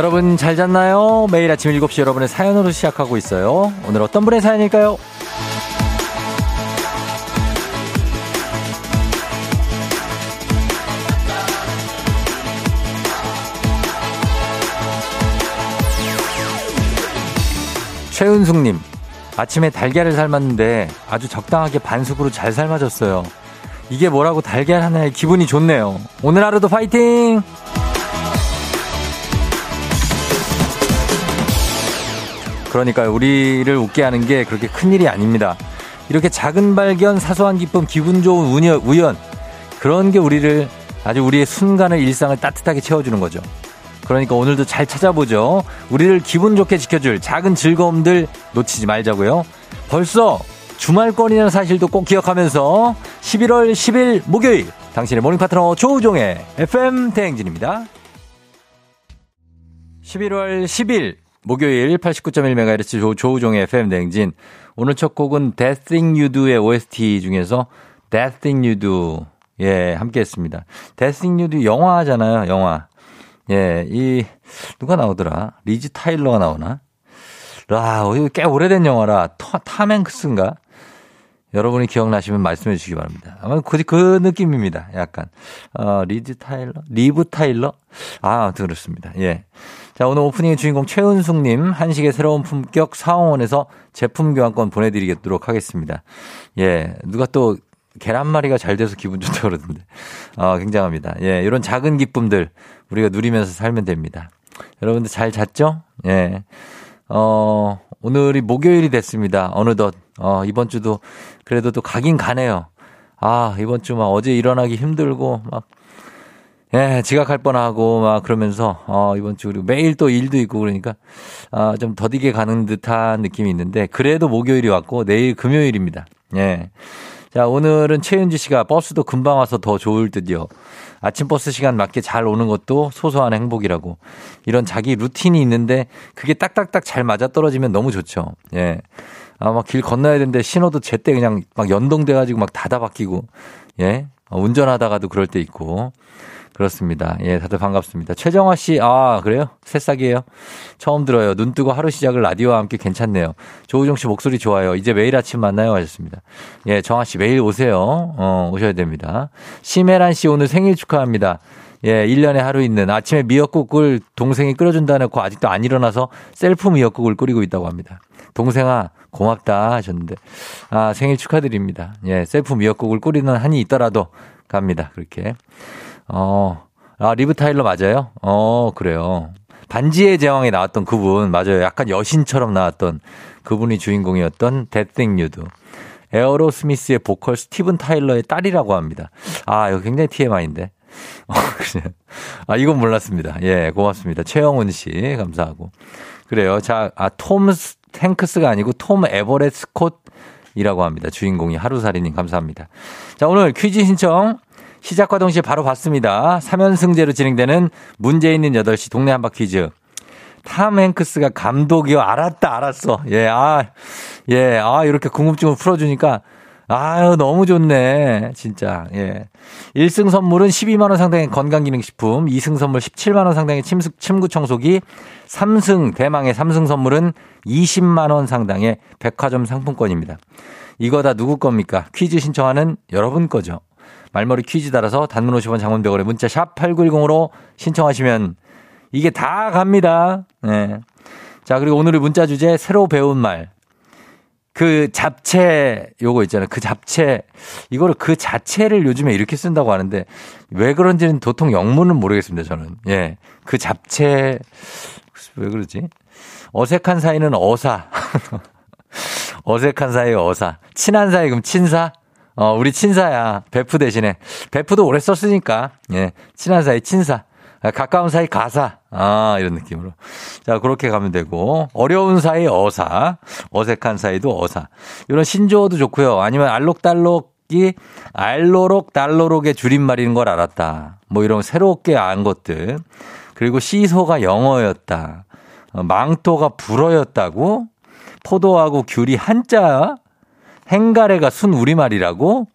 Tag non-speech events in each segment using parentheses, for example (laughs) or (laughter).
여러분 잘 잤나요? 매일 아침 7시 여러분의 사연으로 시작하고 있어요. 오늘 어떤 분의 사연일까요? 최은숙님, 아침에 달걀을 삶았는데 아주 적당하게 반숙으로 잘 삶아졌어요. 이게 뭐라고 달걀 하나에 기분이 좋네요. 오늘 하루도 파이팅! 그러니까요. 우리를 웃게 하는 게 그렇게 큰 일이 아닙니다. 이렇게 작은 발견, 사소한 기쁨, 기분 좋은 우연, 우연. 그런 게 우리를 아주 우리의 순간을 일상을 따뜻하게 채워주는 거죠. 그러니까 오늘도 잘 찾아보죠. 우리를 기분 좋게 지켜줄 작은 즐거움들 놓치지 말자고요. 벌써 주말권이라는 사실도 꼭 기억하면서 11월 10일 목요일 당신의 morning 파트너 조우종의 FM 대행진입니다. 11월 10일 목요일 89.1MHz 조, 조우종의 FM 대행진. 오늘 첫 곡은 That Thing You Do의 OST 중에서 That Thing You Do 예, 함께 했습니다. That Thing You Do 영화잖아요, 영화. 예, 이 누가 나오더라? 리즈 타일러가 나오나? 아, 이거 꽤 오래된 영화라 타맨크스인가? 여러분이 기억나시면 말씀해 주시기 바랍니다. 아마 그, 그 느낌입니다. 약간. 어, 리즈 타일러? 리브 타일러? 아, 그렇습니다. 예. 자, 오늘 오프닝의 주인공 최은숙님, 한식의 새로운 품격 사원에서 제품 교환권 보내드리도록 하겠습니다. 예. 누가 또 계란말이가 잘 돼서 기분 좋다 그러던데. 어, 굉장합니다. 예. 이런 작은 기쁨들 우리가 누리면서 살면 됩니다. 여러분들 잘 잤죠? 예. 어, 오늘이 목요일이 됐습니다. 어느덧. 어, 이번 주도 그래도 또 가긴 가네요. 아, 이번 주 막 어제 일어나기 힘들고 막 예, 지각할 뻔하고 막 그러면서 어, 이번 주 그리고 매일 또 일도 있고 그러니까 아, 좀 더디게 가는 듯한 느낌이 있는데 그래도 목요일이 왔고 내일 금요일입니다. 예. 자, 오늘은 최윤지 씨가 버스도 금방 와서 더 좋을 듯요. 아침 버스 시간 맞게 잘 오는 것도 소소한 행복이라고. 이런 자기 루틴이 있는데 그게 딱딱딱 잘 맞아 떨어지면 너무 좋죠. 예. 아, 막 길 건너야 되는데 신호도 제때 그냥 막 연동돼가지고 막 닫아 바뀌고. 예. 어, 운전하다가도 그럴 때 있고. 그렇습니다. 예, 다들 반갑습니다. 최정화 씨, 아, 그래요? 새싹이에요? 처음 들어요. 눈 뜨고 하루 시작을 라디오와 함께 괜찮네요. 조우종 씨 목소리 좋아요. 이제 매일 아침 만나요. 하셨습니다. 예, 정화 씨 매일 오세요. 어, 오셔야 됩니다. 심혜란 씨 오늘 생일 축하합니다. 예, 1년에 하루 있는 아침에 미역국을 동생이 끓여준다 해놓고 아직도 안 일어나서 셀프 미역국을 끓이고 있다고 합니다. 동생아, 고맙다 하셨는데. 아, 생일 축하드립니다. 예, 셀프 미역국을 끓이는 한이 있더라도 갑니다. 그렇게. 어, 아, 리브 타일러 맞아요? 어, 그래요. 반지의 제왕에 나왔던 그분, 맞아요. 약간 여신처럼 나왔던 그분이 주인공이었던 무드. 에어로 스미스의 보컬 스티븐 타일러의 딸이라고 합니다. 아, 이거 굉장히 TMI인데. 어. (laughs) 아, 이건 몰랐습니다. 예, 고맙습니다. 최영훈 씨, 감사하고. 그래요. 자, 아, 톰 탱크스가 아니고 톰 에버렛 스콧 이라고 합니다. 주인공이 하루살이님, 감사합니다. 자, 오늘 퀴즈 신청 시작과 동시에 바로 봤습니다. 3연승제로 진행되는 문제 있는 8시 동네 한바 퀴즈. 탐 행크스가 감독이요. 알았다, 알았어. 예, 아, 예, 아, 이렇게 궁금증을 풀어주니까, 아유, 너무 좋네. 진짜, 예. 1승 선물은 12만원 상당의 건강기능식품, 2승 선물 17만원 상당의 침수, 침구 청소기, 3승, 대망의 3승 선물은 20만원 상당의 백화점 상품권입니다. 이거 다 누구 겁니까? 퀴즈 신청하는 여러분 거죠. 말머리 퀴즈 따라서 단문 50원 장문병원에 문자 샵 8910으로 신청하시면 이게 다 갑니다. 네. 자, 그리고 오늘의 문자 주제 새로 배운 말. 그 잡채 요거 있잖아요. 그 잡채 이거를 그 자체를 요즘에 이렇게 쓴다고 하는데 왜 그런지는 도통 영문은 모르겠습니다. 저는 예. 그 잡채 왜 그러지? 어색한 사이는 어사. (laughs) 어색한 사이 어사. 친한 사이 그럼 친사? 어, 우리 친사야. 베프 대신에. 베프도 오래 썼으니까. 예. 친한 사이 친사. 아, 가까운 사이 가사. 아, 이런 느낌으로. 자, 그렇게 가면 되고. 어려운 사이 어사. 어색한 사이도 어사. 이런 신조어도 좋고요. 아니면 알록달록이 알로록 달로록의 줄임말인 걸 알았다. 뭐 이런 새롭게 안 것들. 그리고 시소가 영어였다. 어, 망토가 불어였다고? 포도하고 귤이 한자? 행가래가 순 우리말이라고?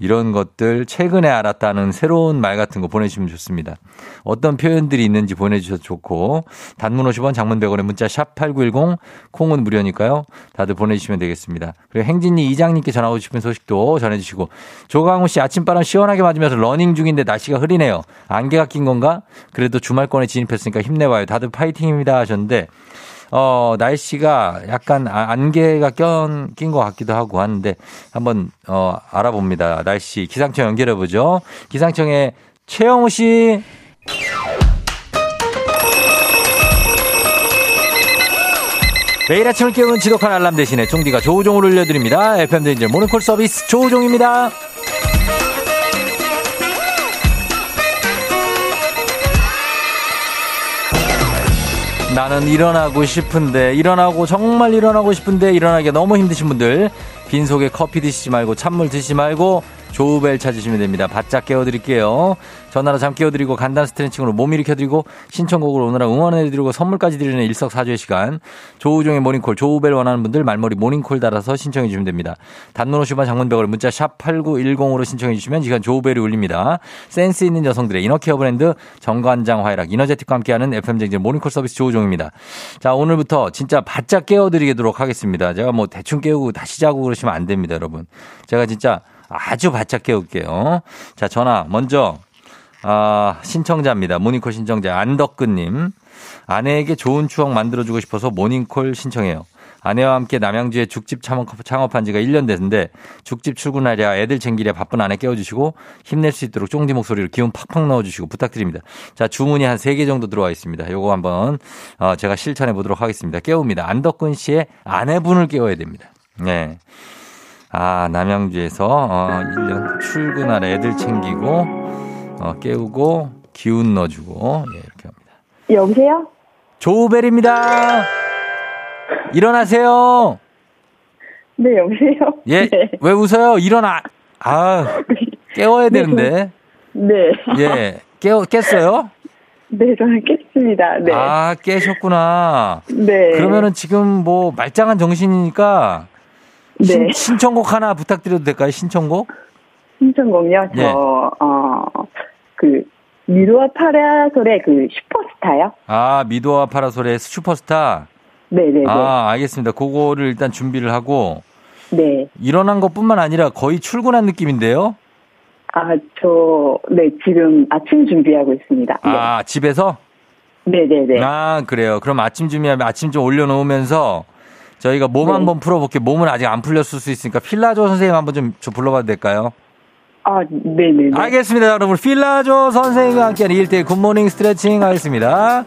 이런 것들 최근에 알았다는 새로운 말 같은 거 보내주시면 좋습니다. 어떤 표현들이 있는지 보내주셔도 좋고 단문 50원 장문 100원의 문자 샵 8910 콩은 무료니까요. 다들 보내주시면 되겠습니다. 그리고 행진이 이장님께 전하고 싶은 소식도 전해주시고 조강호 씨 아침바람 시원하게 맞으면서 러닝 중인데 날씨가 흐리네요. 안개가 낀 건가? 그래도 주말권에 진입했으니까 힘내봐요. 다들 파이팅입니다 하셨는데 어, 날씨가 약간 아, 안개가 껴 낀 것 같기도 하고 하는데 한번 어, 알아봅니다. 날씨 기상청 연결해 보죠. 기상청의 최영우 씨. 매일 아침을 깨우는 지독한 알람 대신에 종디가 조우종을 올려드립니다. FM 대인제 모닝콜 서비스 조우종입니다. 나는 일어나고 싶은데 일어나고 정말 일어나고 싶은데 일어나기 너무 힘드신 분들 빈속에 커피 드시지 말고 찬물 드시지 말고 조우벨 찾으시면 됩니다. 바짝 깨워드릴게요. 전화로 잠 깨워드리고 간단 스트레칭으로 몸 일으켜드리고 신청곡으로 오느라 응원해드리고 선물까지 드리는 일석사조의 시간. 조우종의 모닝콜 조우벨 원하는 분들 말머리 모닝콜 달아서 신청해 주시면 됩니다. 단문 50원 장문 100원 문자 샵 8910으로 신청해 주시면 시간 조우벨이 울립니다. 센스 있는 여성들의 inner care 브랜드 정관장 화이락 이너제틱과 함께하는 FM대행진 모닝콜 서비스 조우종입니다. 자 오늘부터 진짜 바짝 깨워드리도록 하겠습니다. 제가 뭐 대충 깨우고 다시 자고 그러시면 안 됩니다 여러분. 제가 진짜 아주 바짝 깨울게요. 자, 전화 먼저 아, 신청자입니다. 모닝콜 신청자 안덕근님. 아내에게 좋은 추억 만들어주고 싶어서 모닝콜 신청해요. 아내와 함께 남양주에 죽집 창업한 지가 1년 됐는데 죽집 출근하랴 애들 챙기랴 바쁜 아내 깨워주시고 힘낼 수 있도록 쫑디 목소리를 기운 팍팍 넣어주시고 부탁드립니다. 자 주문이 한 3개 정도 들어와 있습니다. 요거 한번 어, 제가 실천해 보도록 하겠습니다. 깨웁니다. 안덕근 씨의 아내분을 깨워야 됩니다. 네. 아, 남양주에서, 어, 1년 출근할 애들 챙기고, 어, 깨우고, 기운 넣어주고, 예, 이렇게 합니다. 여보세요? 조우벨입니다. 일어나세요. 네, 여보세요? 예, 네. 왜 웃어요? 일어나. 아, 깨워야 되는데. 네. 예, 깨워, 깼어요? 네, 저는 깼습니다. 네. 아, 깨셨구나. 네. 그러면은 지금 뭐 말짱한 정신이니까 신, 네. 신 청곡 하나 부탁드려도 될까요? 신청곡? 신청곡요? 저, 예. 어, 그, 미루와 파라솔의 그 슈퍼스타요? 아, 미도와 파라솔의 슈퍼스타. 네네네. 아, 알겠습니다. 그거를 일단 준비를 하고 네. 일어난 것 뿐만 아니라 거의 출근한 느낌인데요. 아, 저, 네, 지금 아침 준비하고 있습니다. 아, 집에서? 네. 네네네. 아, 그래요. 그럼 아침 준비하면 아침 좀 올려놓으면서 저희가 몸 네. 한번 풀어볼게요. 몸은 아직 안 풀렸을 수 있으니까 필라조 선생님 한번 좀, 좀 불러봐도 될까요? 아, 네네네. 알겠습니다. 여러분. 필라조 선생님과 함께하는 1대1 굿모닝 스트레칭 하겠습니다.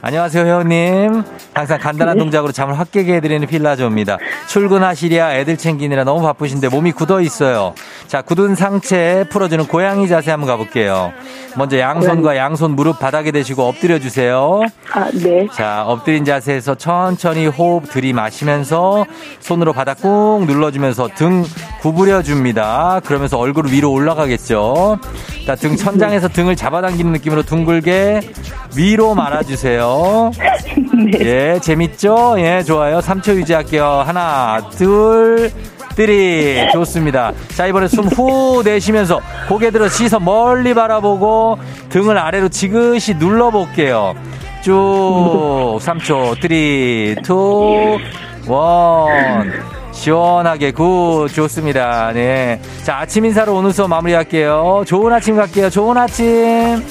안녕하세요, 회원님. 항상 간단한 네. 동작으로 잠을 확 깨게 해드리는 필라조입니다. 출근하시랴 애들 챙기느라 너무 바쁘신데 몸이 굳어 있어요. 자, 굳은 상체 풀어주는 고양이 자세 한번 가볼게요. 먼저 양손과 양손 무릎 바닥에 대시고 엎드려 주세요. 아, 네. 자, 엎드린 자세에서 천천히 호흡 들이마시면서 손으로 바닥 꾹 눌러주면서 등 구부려 줍니다. 그러면서 얼굴 위로 올라가겠죠. 자, 등 천장에서 등을 잡아당기는 느낌으로 둥글게 위로 말아주세요. (laughs) 예, 재밌죠? 예, 좋아요. 3초 유지할게요. 하나, 둘, 뜨리. 좋습니다. 자, 이번에 숨 후 내쉬면서 고개 들어 시선 멀리 바라보고 등을 아래로 지그시 눌러볼게요. 쭉 3초, 3, 2, 1. 시원하게 good 좋습니다. 네. 자, 아침 인사로 오늘 수업 마무리할게요. 좋은 아침 갈게요. 좋은 아침.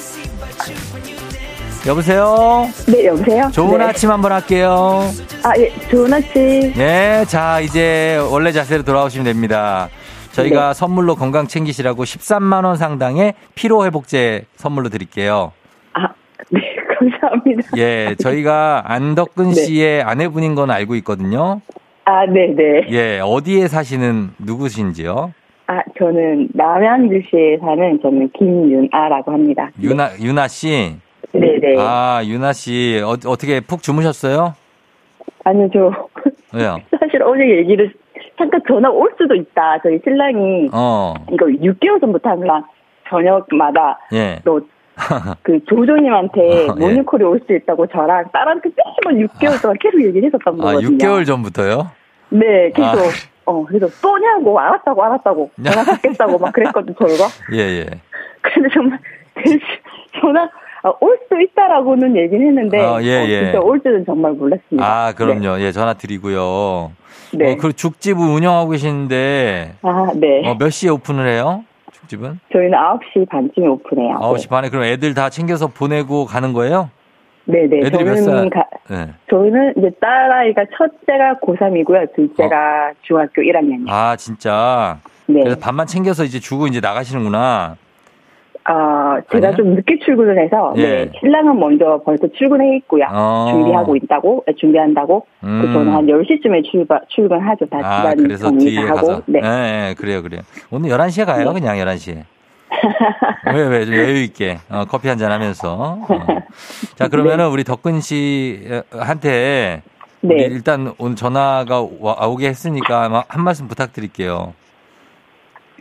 여보세요? 네, 여보세요? 좋은 네. 아침 한번 할게요. 아, 예, 좋은 아침. 네, 자, 이제 원래 자세로 돌아오시면 됩니다. 저희가 네. 선물로 건강 챙기시라고 13만원 상당의 피로회복제 선물로 드릴게요. 아, 네, (laughs) 감사합니다. 예, 저희가 안덕근 네. 씨의 아내분인 건 알고 있거든요. 아, 네네. 예, 어디에 사시는 누구신지요? 아, 저는 남양주시에 사는 저는 김윤아라고 합니다. 유나, 유나 씨? 네네. 아, 유나 씨, 어, 어떻게 푹 주무셨어요? 아니요, 저, 왜요? (laughs) 사실 어제 얘기를, 잠깐 전화 올 수도 있다. 저희 신랑이, 어, 이거 6개월 전부터 항상 저녁마다 예. 또, (laughs) 그 조조님한테 어, 예. 모닝콜이 올수 있다고 저랑 딸한테 매번 6개월 동안 계속 얘기를 했었던 아, 거거든요. 6개월 전부터요? 네, 계속. 어, 그래서 또냐고, 알았다고, 알았다고. (laughs) 전화 받겠다고 막 그랬거든, 저희가. 예, 예. 근데 정말, 전화, 아, 올수 있다라고는 얘기는 했는데, 어, 예, 예. 어, 진짜 올 줄은 정말 몰랐습니다. 아, 그럼요. 예, 전화 드리고요. 네. 어, 그 죽집을 운영하고 계신데, 아, 네. 어, 몇 시에 오픈을 해요? 죽집은? 저희는 9시 반쯤에 오픈해요. 9시 반에 그럼 애들 다 챙겨서 보내고 가는 거예요? 네, 네. 애들이 몇 살? 저는 가, 네. 저희는 이제 딸아이가 첫째가 고3이고요. 둘째가 중학교 1학년이요. 어. 아, 진짜. 네. 그래서 밥만 챙겨서 이제 주고 이제 나가시는구나. 아, 제가 아니야? 좀 늦게 출근을 해서, 예. 네, 신랑은 먼저 벌써 출근해 있고요. 어. 준비하고 있다고, 네, 준비한다고. 음. 그 저는 한 10시쯤에 출발, 출근하죠. 다 아, 집안 그래서 정리 뒤에 다 하고. 가서. 네. 예, 예, 그래요, 그래요. 오늘 11시에 가요, 네. 그냥 11시에. (laughs) 왜, 왜, 좀 여유있게, 어, 커피 한잔 하면서. 어. 자, 그러면은 우리 덕근 씨한테. 네. 우리 일단 오늘 전화가 와, 오게 했으니까 한 말씀 부탁드릴게요.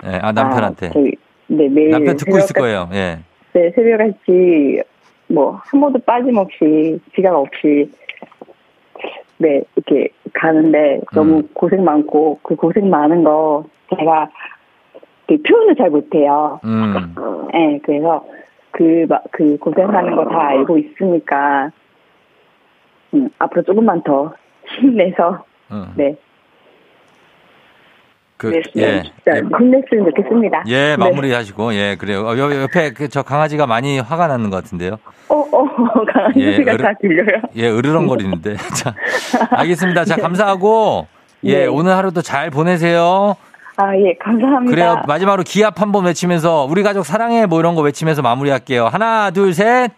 예, 아, 남편한테. 아, 저희, 네, 매일. 남편 듣고 있을 거예요, 예. 네, 새벽같이, 뭐, 한 번도 빠짐없이, 지각 없이, 네, 이렇게 가는데, 너무 음. 고생 많고, 그 고생 많은 거, 제가, 그 표현을 잘 못해요. 음, 네, 그래서, 그, 막, 그 고생하는 거 다 알고 있으니까, 음, 앞으로 조금만 더 (laughs) 힘내서, 음. 네, 그, 네, 예. 진짜 힘냈으면 좋겠습니다. 예, 네. 마무리 하시고, 예, 그래요. 어, 여- 옆에 그 저 강아지가 많이 화가 나는 것 같은데요. 어, 어, (laughs) 강아지가 예, 다 들려요. 예, 으르렁거리는데. (laughs) 자, 알겠습니다. 자, 감사하고, 예, 네. 오늘 하루도 잘 보내세요. 아, 예, 감사합니다. 그래요. 마지막으로 기합 한 번 외치면서, 우리 가족 사랑해, 뭐 이런 거 외치면서 마무리할게요. 하나, 둘, 셋.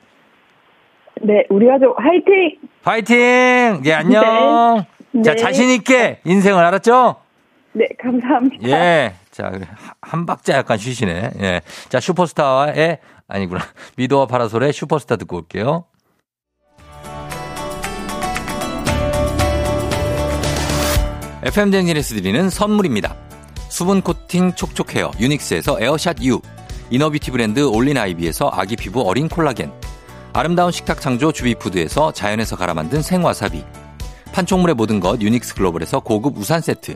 네, 우리 가족 화이팅! 파이팅! 예, 안녕. 네. 자, 네. 자신있게 인생을 알았죠? 네, 감사합니다. 예. 자. 한 박자 약간 쉬시네. 예. 자, 슈퍼스타의, 아니구나. 미도와 파라솔의 슈퍼스타 듣고 올게요. FM 댕진에서 드리는 선물입니다. 수분 코팅 촉촉 헤어 유닉스에서 에어샷 U inner beauty 브랜드 올린 아이비에서 아기 피부 어린 콜라겐 아름다운 식탁 창조 주비푸드에서 자연에서 갈아 만든 생와사비 판촉물의 모든 것 유닉스 글로벌에서 고급 우산 세트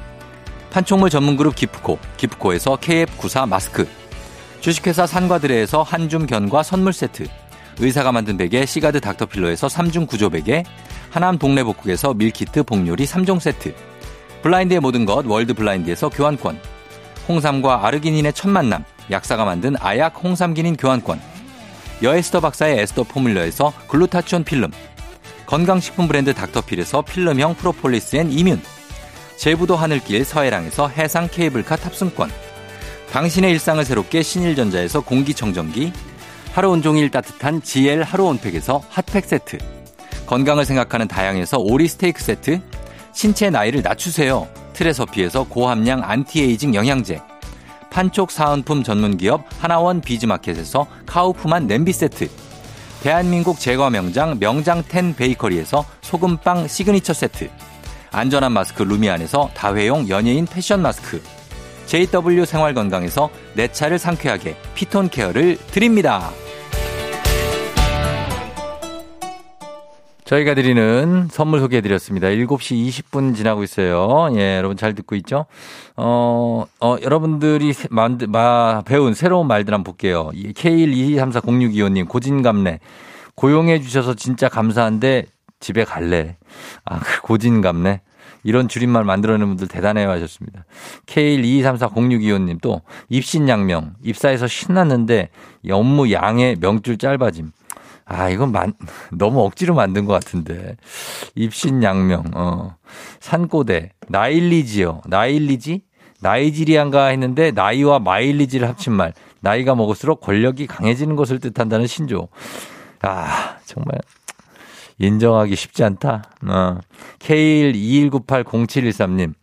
판촉물 전문그룹 기프코, 기프코에서 KF94 마스크, 주식회사 산과드레에서 한줌 견과 선물 세트, 의사가 만든 베개 시가드 닥터필로에서 3중 구조 베개, 하남 동네 복국에서 밀키트 복요리 3종 세트, 블라인드의 모든 것 월드 블라인드에서 교환권 홍삼과 아르기닌의 첫 만남 약사가 만든 아약 홍삼기닌 교환권 여에스더 박사의 에스더 포뮬러에서 글루타치온 필름 건강식품 브랜드 닥터필에서 필름형 프로폴리스엔 이뮨 제부도 하늘길 서해랑에서 해상 케이블카 탑승권 당신의 일상을 새롭게 신일전자에서 공기청정기 하루 온종일 따뜻한 GL 하루 온팩에서 핫팩 세트 건강을 생각하는 다향에서 오리 스테이크 세트 신체 나이를 낮추세요. 트레서피에서 고함량 안티에이징 영양제. 판촉 사은품 전문기업 하나원 비즈마켓에서 카우프만 냄비 세트. 대한민국 제과 명장 명장텐 베이커리에서 소금빵 시그니처 세트. 안전한 마스크 루미안에서 다회용 연예인 패션 마스크. JW 생활건강에서 내 차를 상쾌하게 피톤 케어를 드립니다. 저희가 드리는 선물 소개해 드렸습니다. 7시 20분 지나고 있어요. 예, 여러분 잘 듣고 있죠? 어, 어, 여러분들이 세- 만드, 마, 배운 새로운 말들 한번 볼게요. K122340625님, 고진감래. 고용해 주셔서 진짜 감사한데 집에 갈래. 아, 그 고진감래. 이런 줄임말 만들어내는 분들 대단해요 하셨습니다. K122340625님 또 입신양명. 입사해서 신났는데 이 업무 양의 명줄 짧아짐. 아, 이건 만, 너무 억지로 만든 것 같은데. 입신양명, 어. 산고대, 나일리지요. 나일리지? 나이지리안가 했는데 나이와 마일리지를 합친 말. 나이가 먹을수록 권력이 강해지는 것을 뜻한다는 신조. 아, 정말. 인정하기 쉽지 않다. 어. K121980713님.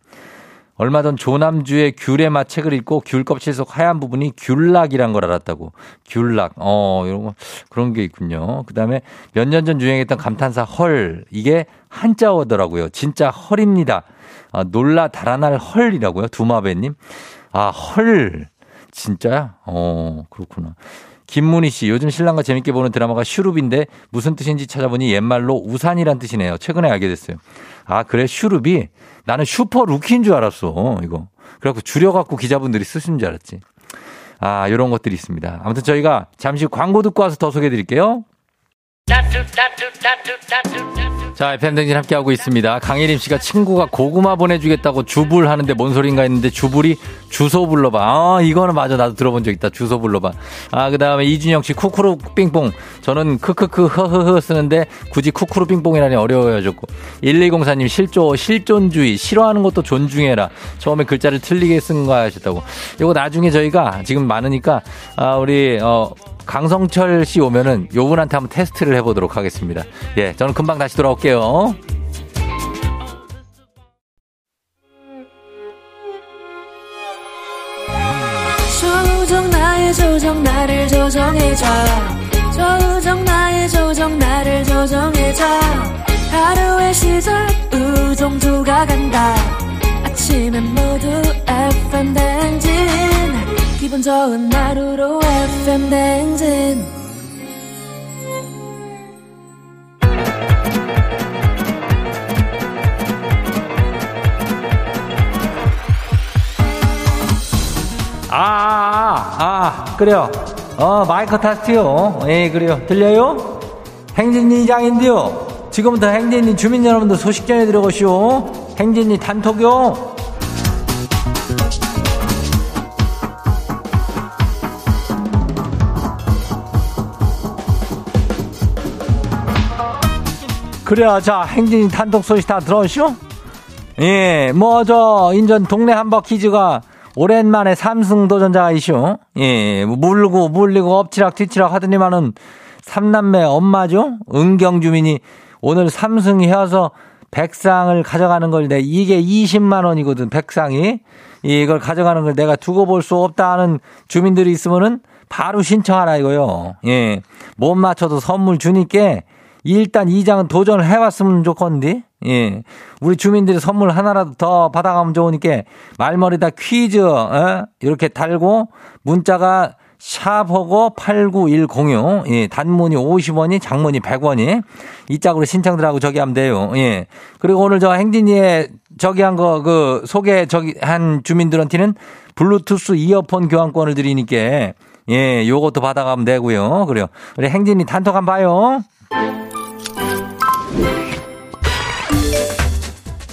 얼마 전 조남주의 귤의 맛 책을 읽고 귤 껍질 속 하얀 부분이 귤락이란 걸 알았다고. 귤락. 어, 이런 거, 그런 게 있군요. 그 다음에 몇 년 전 유행했던 감탄사 헐. 이게 한자어더라고요. 진짜 헐입니다. 아, 놀라 달아날 헐이라고요. 두마배님. 아, 헐. 진짜야? 어, 그렇구나. 김문희 씨, 요즘 신랑과 재밌게 보는 드라마가 슈룹인데 무슨 뜻인지 찾아보니 옛말로 우산이란 뜻이네요. 최근에 알게 됐어요. 아, 그래, 슈룹이? 나는 super rookie인 줄 알았어, 이거. 그래갖고 줄여갖고 기자분들이 쓰신 줄 알았지. 아, 요런 것들이 있습니다. 아무튼 저희가 잠시 광고 듣고 와서 더 소개해 드릴게요. 자, 팬등진 함께하고 있습니다. 강혜림 씨가 친구가 고구마 보내주겠다고 주불 하는데 뭔 소린가 했는데 주불이 주소 불러봐. 아, 이거는 맞아. 나도 들어본 적 있다. 주소 불러봐. 아, 그 다음에 이준영 씨 쿠쿠루 삥뽕. 저는 크크크 허허허 쓰는데 굳이 쿠쿠루 삥뽕이라니 어려워가지고. 1204님 실조, 실존주의. 싫어하는 것도 존중해라. 처음에 글자를 틀리게 쓴거 하셨다고. 이거 나중에 저희가 지금 많으니까, 아, 우리, 어, 강성철 씨 오면은 요 분한테 한번 테스트를 해보도록 하겠습니다. 예, 저는 금방 다시 돌아올게요. 조정 나의 조정 나를 조정해줘 조정 나의 조정 나를 조정해줘 하루의 시절 우정조가 간다 아침엔 모두 FM 댕진 기분 좋은 하루로 FM 댕진 아, 아, 아, 그래요. 어, 마이크 타스트요. 예, 그래요. 들려요? 행진이 장인데요. 지금부터 행진이 주민 여러분들 소식 전해드려보시오. 행진이 단톡요. 그래요. 자, 행진이 단독 소식 다 들었쇼? 예, 뭐, 저, 인전 동네 한바 퀴즈가 오랜만에 삼승 도전자가 이쇼. 예, 물고, 물리고, 엎치락, 뒤치락 하더니만은 삼남매 엄마죠? 은경 주민이 오늘 삼승 해서 백상을 가져가는 걸 내, 이게 20만원이거든, 백상이. 이걸 가져가는 걸 내가 두고 볼 수 없다 하는 주민들이 있으면은 바로 신청하라 이거요. 예. 못 맞춰도 선물 주니까 일단 이 장은 도전을 해봤으면 좋겠는데, 예. 우리 주민들이 선물 하나라도 더 받아가면 좋으니까 말머리다 퀴즈, 어? 이렇게 달고 문자가 샵하고 89106, 예. 단문이 50원이, 장문이 100원이 이 짝으로 신청들 하고 저기 하면 돼요. 예. 그리고 오늘 저 행진이의 저기 한 거, 그 소개 저기 한 주민들한테는 블루투스 이어폰 교환권을 드리니까 예, 요것도 받아가면 되고요. 그래요. 우리 행진이 단톡 한번 봐요.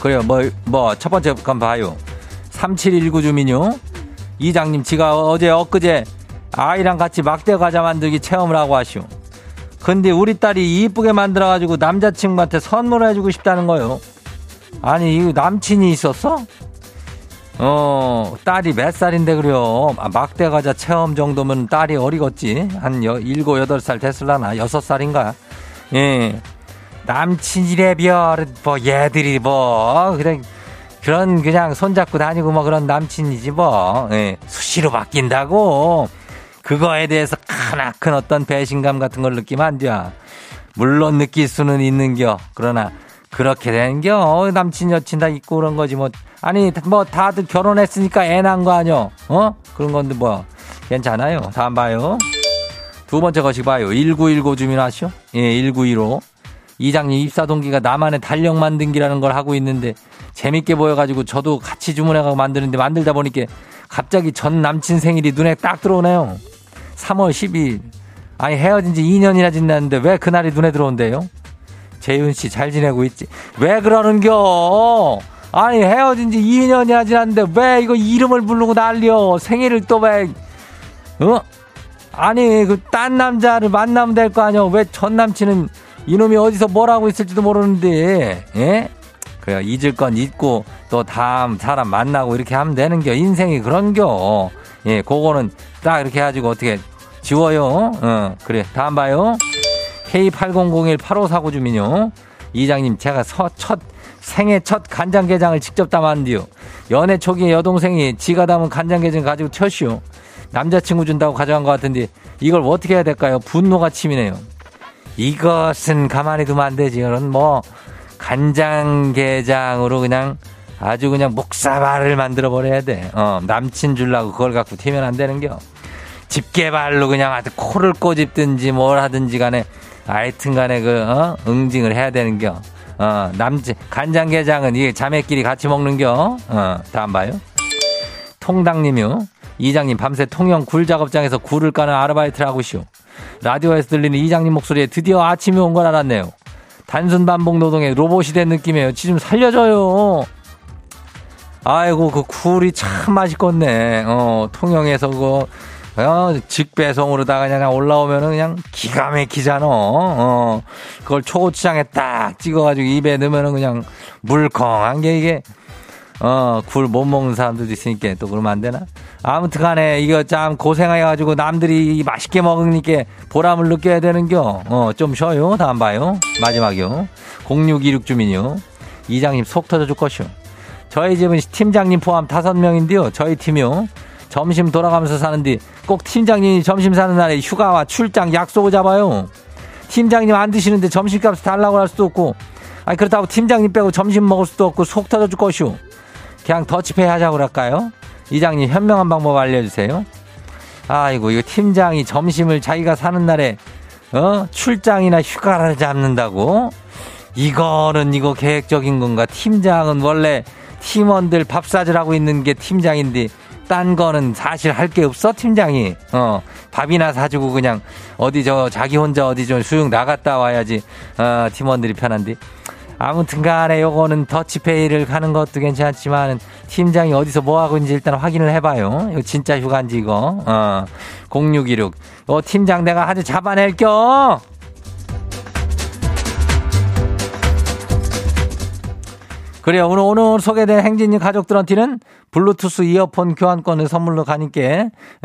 그래요. 뭐, 뭐, 첫 번째 건 봐요. 3719 주민요. 이장님, 지가 어제 엊그제 아이랑 같이 막대 과자 만들기 체험을 하고 하시오. 근데 우리 딸이 이쁘게 만들어가지고 남자친구한테 선물해주고 싶다는 거요. 아니, 이 남친이 있었어? 어, 딸이 몇 살인데 그래요. 아, 막대 과자 체험 정도면 딸이 어리겠지. 한 여, 7, 8살 됐을라나? 6살인가? 예. 남친이래 별, 뭐, 얘들이 뭐, 그냥, 그런, 그냥 손잡고 다니고 뭐 그런 남친이지 뭐, 예. 수시로 바뀐다고. 그거에 대해서 크나큰 어떤 배신감 같은 걸 느끼면 안 돼. 물론 느낄 수는 있는겨. 그러나, 그렇게 되는겨. 남친, 여친 다 있고 그런 거지 뭐. 아니, 뭐, 다들 결혼했으니까 애 낳은 거 아니여. 어? 그런 건데 뭐. 괜찮아요. 다음 봐요. 두 번째 것이 봐요. 1919 주민 아시오? 예, 1915. 이장님 입사 동기가 나만의 달력 만든기라는 걸 하고 있는데 재밌게 보여가지고 저도 같이 주문해가고 만드는데 만들다 보니까 갑자기 전 남친 생일이 눈에 딱 들어오네요. 3월 12일. 아니 헤어진 지 2년이나 지났는데 왜 그날이 눈에 들어온대요? 재윤 씨 잘 지내고 있지? 왜 그러는겨? 아니 헤어진 지 2년이나 지났는데 왜 이거 이름을 부르고 난리여? 생일을 또 왜? 어? 아니 그 딴 남자를 만나면 될 거 아니야? 왜 전 남친은 이놈이 어디서 뭘 하고 있을지도 모르는데, 예? 그래, 잊을 건 잊고, 또 다음 사람 만나고 이렇게 하면 되는겨. 인생이 그런겨. 예, 그거는 딱 이렇게 해가지고 어떻게 지워요. 어, 그래. 다음 봐요. K80018549 주민요. 이장님, 제가 서, 첫 생애 첫 간장게장을 직접 담았는데요. 연애 초기에 여동생이 지가 담은 간장게장 가지고 튀었슈. 남자친구 준다고 가져간 것 같은데 이걸 어떻게 해야 될까요? 분노가 치미네요. 이것은 가만히 두면 안 되지. 이런 뭐 간장게장으로 그냥 아주 그냥 목사발을 만들어 버려야 돼. 어, 남친 줄라고 그걸 갖고 튀면 안 되는겨. 집게발로 그냥 아주 코를 꼬집든지 뭘 하든지 간에 하여튼 간에 그, 어? 응징을 해야 되는겨. 어, 남친, 간장게장은 이게 자매끼리 같이 먹는겨. 어, 다음 봐요. 통당님요. 이장님 밤새 통영 굴 작업장에서 굴을 까는 아르바이트를 하고 있시오. 라디오에서 들리는 이장님 목소리에 드디어 아침이 온 걸 알았네요. 단순 반복 노동의 로봇이 된 느낌이에요. 지좀 살려줘요. 아이고 그 굴이 참 맛있겠네. 어 통영에서 그 어, 직배송으로다가 그냥 올라오면은 그냥 기가 막히잖아. 어, 그걸 초고추장에 딱 찍어가지고 입에 넣으면은 그냥 물컹한 게 이게, 어, 굴 못 먹는 사람들도 있으니까 또 그러면 안 되나? 아무튼 간에 이거 참 고생해가지고 남들이 맛있게 먹으니까 보람을 느껴야 되는겨. 어, 좀 쉬어요. 다음 봐요. 마지막이요. 0626 주민요. 이장님 속 터져 줄 것이요. 저희 집은 팀장님 포함 다섯 명인데요. 저희 팀이요. 점심 돌아가면서 사는데 꼭 팀장님이 점심 사는 날에 휴가와 출장 약속을 잡아요. 팀장님 안 드시는데 점심값 달라고 할 수도 없고, 아니 그렇다고 팀장님 빼고 점심 먹을 수도 없고 속 터져 줄 것이오. 그냥 더치페이 하자고 그럴까요? 이장님 현명한 방법 알려주세요. 아이고 이거 팀장이 점심을 자기가 사는 날에 어 출장이나 휴가를 잡는다고? 이거는 이거 계획적인 건가? 팀장은 원래 팀원들 밥 사주라고 있는 게 팀장인데 딴 거는 사실 할 게 없어 팀장이 어 밥이나 사주고 그냥 어디 저 자기 혼자 어디 좀 수영 나갔다 와야지 어 팀원들이 편한데 아무튼 간에 요거는 더치페이를 가는 것도 괜찮지만 팀장이 어디서 뭐 하고 있는지 일단 확인을 해봐요. 이거 진짜 휴가인지 이거. 어 0616 어 팀장 내가 아주 잡아낼 겨. 그래요. 오늘, 오늘 소개된 행진이 가족들한테는 블루투스 이어폰 교환권을 선물로 가니까,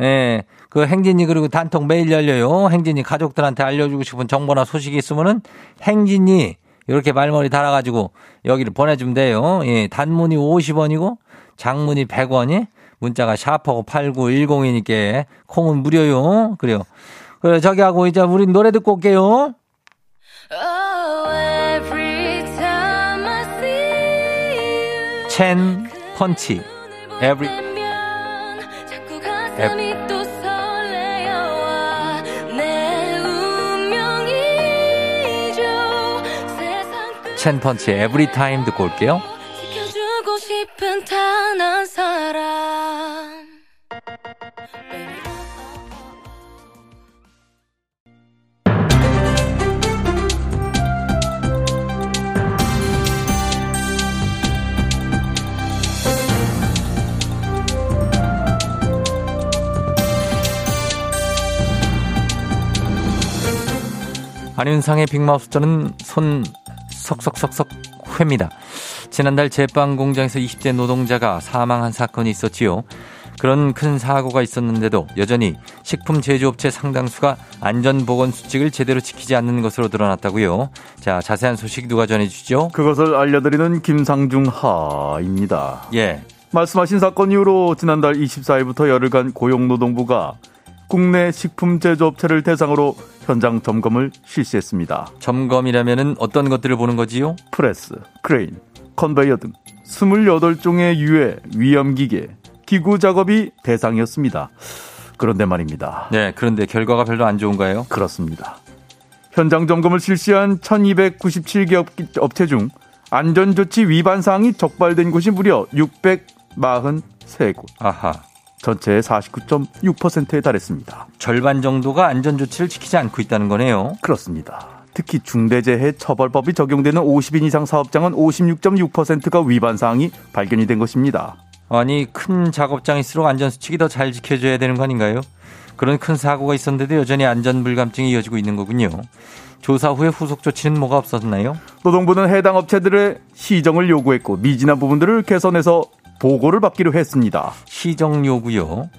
예, 그 행진이 그리고 단톡 메일 열려요. 행진이 가족들한테 알려주고 싶은 정보나 소식이 있으면은 행진이 이렇게 말머리 달아가지고 여기를 보내주면 돼요. 예, 단문이 50원이고 장문이 100원이 문자가 샤퍼고 8910이니까 콩은 무료요. 그래요. 그래, 저기 하고 이제 우리 노래 듣고 올게요. 첸 펀치 every every 첸 펀치 every time 듣고 올게요. 안윤상의 빅마우스 저는 손 석석석석 회입니다. 지난달 제빵 공장에서 20대 노동자가 사망한 사건이 있었지요. 그런 큰 사고가 있었는데도 여전히 식품 제조업체 상당수가 안전보건 수칙을 제대로 지키지 않는 것으로 드러났다고요. 자, 자세한 소식 누가 전해주죠? 그것을 알려드리는 김상중 하입니다. 예. 말씀하신 사건 이후로 지난달 24일부터 열흘간 고용노동부가 국내 식품 제조업체를 대상으로 현장 점검을 실시했습니다. 점검이라면 어떤 것들을 보는 거지요? 프레스, 크레인, 컨베이어 등 28종의 유해, 위험기계, 기구 작업이 대상이었습니다. 그런데 말입니다. 네, 그런데 결과가 별로 안 좋은가요? 그렇습니다. 현장 점검을 실시한 1297개 업체 중 안전조치 위반 사항이 적발된 곳이 무려 643곳. 아하. 전체의 49.6%에 달했습니다. 절반 정도가 안전조치를 지키지 않고 있다는 거네요. 그렇습니다. 특히 중대재해 처벌법이 적용되는 50인 이상 사업장은 56.6%가 위반 사항이 발견이 된 것입니다. 아니 큰 작업장일수록 안전 수칙이 더 잘 지켜져야 되는 거 아닌가요? 그런 큰 사고가 있었는데도 여전히 안전 불감증이 이어지고 있는 거군요. 조사 후에 후속 조치는 뭐가 없었나요? 노동부는 해당 업체들의 시정을 요구했고 미진한 부분들을 개선해서 보고를 받기로 했습니다. 시정 요구요.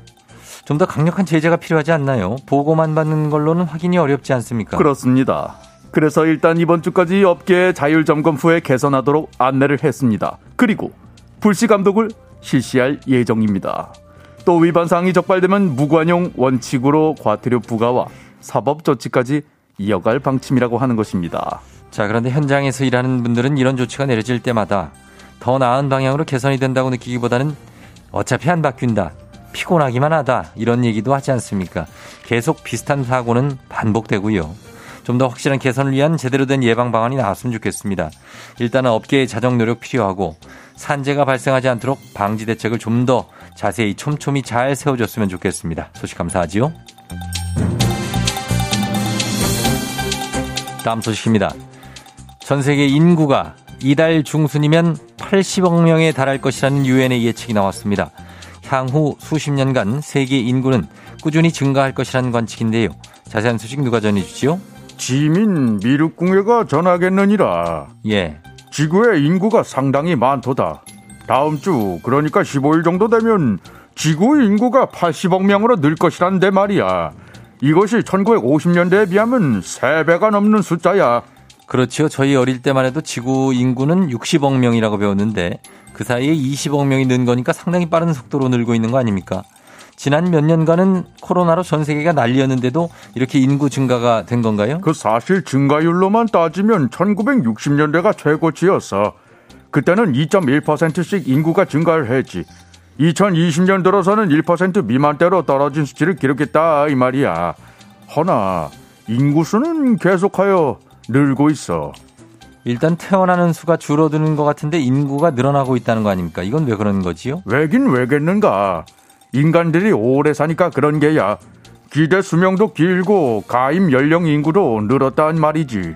좀 더 강력한 제재가 필요하지 않나요? 보고만 받는 걸로는 확인이 어렵지 않습니까? 그렇습니다. 그래서 일단 이번 주까지 업계 자율 점검 후에 개선하도록 안내를 했습니다. 그리고 불시 감독을 실시할 예정입니다. 또 위반 사항이 적발되면 무관용 원칙으로 과태료 부과와 사법 조치까지 이어갈 방침이라고 하는 것입니다. 자, 그런데 현장에서 일하는 분들은 이런 조치가 내려질 때마다 더 나은 방향으로 개선이 된다고 느끼기보다는 어차피 안 바뀐다. 피곤하기만 하다. 이런 얘기도 하지 않습니까? 계속 비슷한 사고는 반복되고요. 좀 더 확실한 개선을 위한 제대로 된 예방 방안이 나왔으면 좋겠습니다. 일단은 업계의 자정 노력 필요하고 산재가 발생하지 않도록 방지 대책을 좀 더 자세히 촘촘히 잘 세워줬으면 좋겠습니다. 소식 감사하지요. 다음 소식입니다. 전 세계 인구가 이달 중순이면 80억 명에 달할 것이라는 유엔의 예측이 나왔습니다. 향후 수십 년간 세계 인구는 꾸준히 증가할 것이라는 관측인데요. 자세한 소식 누가 전해주지요? 지민 미륵궁예가 전하겠느니라. 예. 지구의 인구가 상당히 많도다. 다음 주 그러니까 15일 정도 되면 지구 인구가 80억 명으로 늘 것이란데 말이야. 이것이 1950년대에 비하면 3배가 넘는 숫자야. 그렇죠. 저희 어릴 때만 해도 지구 인구는 60억 명이라고 배웠는데 그 사이에 20억 명이 는 거니까 상당히 빠른 속도로 늘고 있는 거 아닙니까? 지난 몇 년간은 코로나로 전 세계가 난리였는데도 이렇게 인구 증가가 된 건가요? 그 사실 증가율로만 따지면 1960년대가 최고치였어. 그때는 2.1%씩 인구가 증가를 했지. 2020년 들어서는 1% 미만대로 떨어진 수치를 기록했다 이 말이야. 허나 인구수는 계속하여 늘고 있어. 일단 태어나는 수가 줄어드는 것 같은데 인구가 늘어나고 있다는 거 아닙니까? 이건 왜 그러는 거지요? 왜긴 왜겠는가. 인간들이 오래 사니까 그런 게야. 기대 수명도 길고 가임 연령 인구도 늘었단 말이지.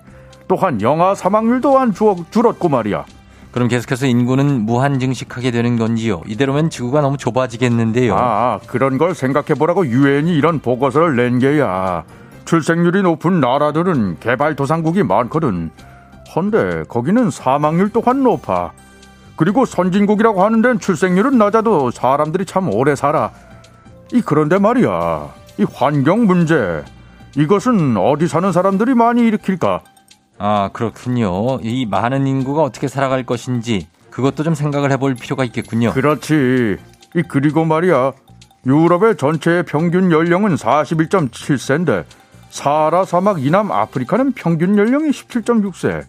또한 영아 사망률도 안 줄었고 말이야. 그럼 계속해서 인구는 무한 증식하게 되는 건지요? 이대로면 지구가 너무 좁아지겠는데요. 아, 그런 걸 생각해 보라고 유엔이 이런 보고서를 낸 게야. 출생률이 높은 나라들은 개발도상국이 많거든. 헌데 거기는 사망률 또한 높아. 그리고 선진국이라고 하는 데는 출생률은 낮아도 사람들이 참 오래 살아. 이 그런데 말이야. 이 환경 문제. 이것은 어디 사는 사람들이 많이 일으킬까? 아, 그렇군요. 이 많은 인구가 어떻게 살아갈 것인지 그것도 좀 생각을 해볼 필요가 있겠군요. 그렇지. 이 그리고 말이야. 유럽의 전체 평균 연령은 41.7세인데 사하라 사막 이남 아프리카는 평균 연령이 17.6세.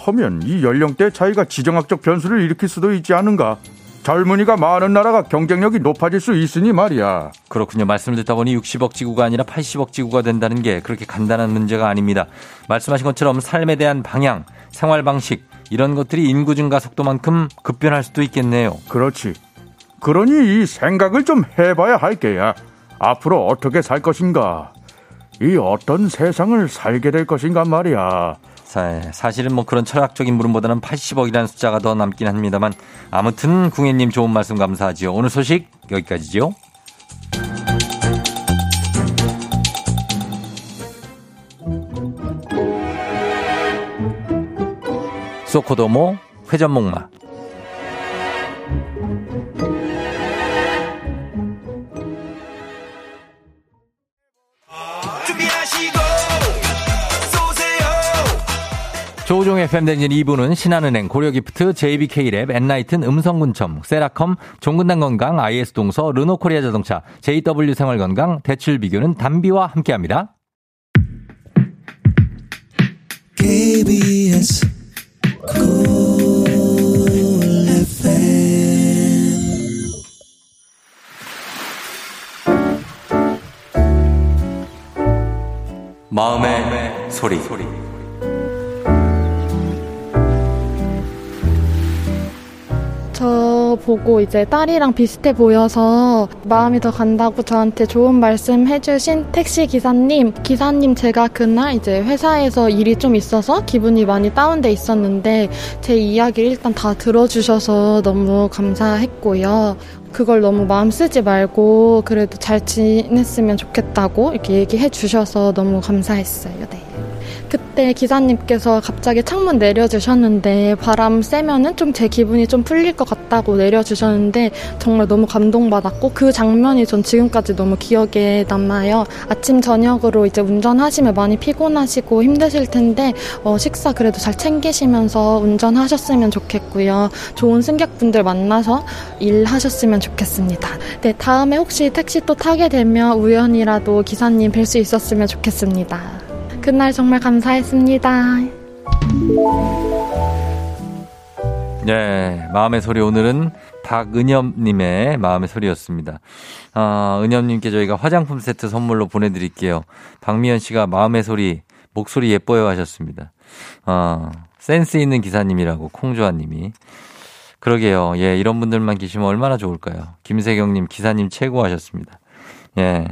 하면 이 연령대 차이가 지정학적 변수를 일으킬 수도 있지 않은가? 젊은이가 많은 나라가 경쟁력이 높아질 수 있으니 말이야. 그렇군요. 말씀을 듣다 보니 60억 지구가 아니라 80억 지구가 된다는 게 그렇게 간단한 문제가 아닙니다. 말씀하신 것처럼 삶에 대한 방향, 생활 방식 이런 것들이 인구 증가 속도만큼 급변할 수도 있겠네요. 그렇지. 그러니 이 생각을 좀 해봐야 할 게야. 앞으로 어떻게 살 것인가? 이 어떤 세상을 살게 될 것인가 말이야. 사실은 뭐 그런 철학적인 물음보다는 80억이라는 숫자가 더 남긴 합니다만 아무튼 궁예님 좋은 말씀 감사하지요. 오늘 소식 여기까지죠. 소코도모 회전목마 조우종의 팬데진 2부는 신한은행, 고려기프트, JBK랩, 엔나이튼, 음성군청, 세라컴, 종근당건강, IS동서, 르노코리아 자동차, JW 생활건강, 대출비교는 담비와 함께합니다. KBS 마음의, 마음의 소리. 소리. 저 보고 이제 딸이랑 비슷해 보여서 마음이 더 간다고 저한테 좋은 말씀 해주신 택시 기사님, 기사님 제가 그날 이제 회사에서 일이 좀 있어서 기분이 많이 다운돼 있었는데 제 이야기를 일단 다 들어주셔서 너무 감사했고요. 그걸 너무 마음 쓰지 말고 그래도 잘 지냈으면 좋겠다고 이렇게 얘기해 주셔서 너무 감사했어요. 네. 그때 기사님께서 갑자기 창문 내려주셨는데 바람 쐬면은 좀 제 기분이 좀 풀릴 것 같다고 내려주셨는데 정말 너무 감동받았고 그 장면이 전 지금까지 너무 기억에 남아요. 아침 저녁으로 이제 운전하시면 많이 피곤하시고 힘드실 텐데 어, 식사 그래도 잘 챙기시면서 운전하셨으면 좋겠고요. 좋은 승객분들 만나서 일하셨으면 좋겠습니다. 네, 다음에 혹시 택시 또 타게 되면 우연이라도 기사님 뵐 수 있었으면 좋겠습니다. 그날 정말 감사했습니다. 네, 마음의 소리 오늘은 박은엽님의 마음의 소리였습니다. 아, 은엽님께 저희가 화장품 세트 선물로 보내드릴게요. 박미연 씨가 마음의 소리, 목소리 예뻐요 하셨습니다. 아, 센스 있는 기사님이라고 콩조아님이. 그러게요. 예, 이런 분들만 계시면 얼마나 좋을까요? 김세경님 기사님 최고 하셨습니다. 예.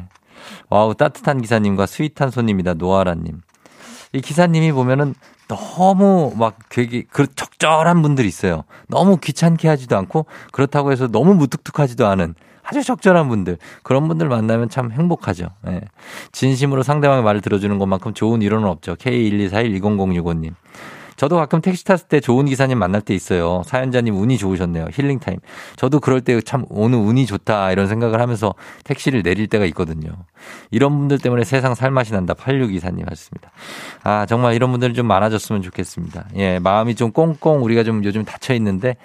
wow, 따뜻한 기사님과 sweet한 손님이다. 노아라님. 이 기사님이 보면은 너무 막 되게 그 적절한 분들이 있어요. 너무 귀찮게 하지도 않고 그렇다고 해서 너무 무뚝뚝하지도 않은 아주 적절한 분들 그런 분들 만나면 참 행복하죠. 예. 진심으로 상대방의 말을 들어주는 것만큼 좋은 일원은 없죠. K124120065님. 저도 가끔 택시 탔을 때 좋은 기사님 만날 때 있어요. 사연자님 운이 좋으셨네요. 힐링타임. 저도 그럴 때 참 오늘 운이 좋다 이런 생각을 하면서 택시를 내릴 때가 있거든요. 이런 분들 때문에 세상 살맛이 난다. 8624님 하셨습니다. 아, 정말 이런 분들 좀 많아졌으면 좋겠습니다. 예, 마음이 좀 꽁꽁 우리가 좀 요즘 닫혀 있는데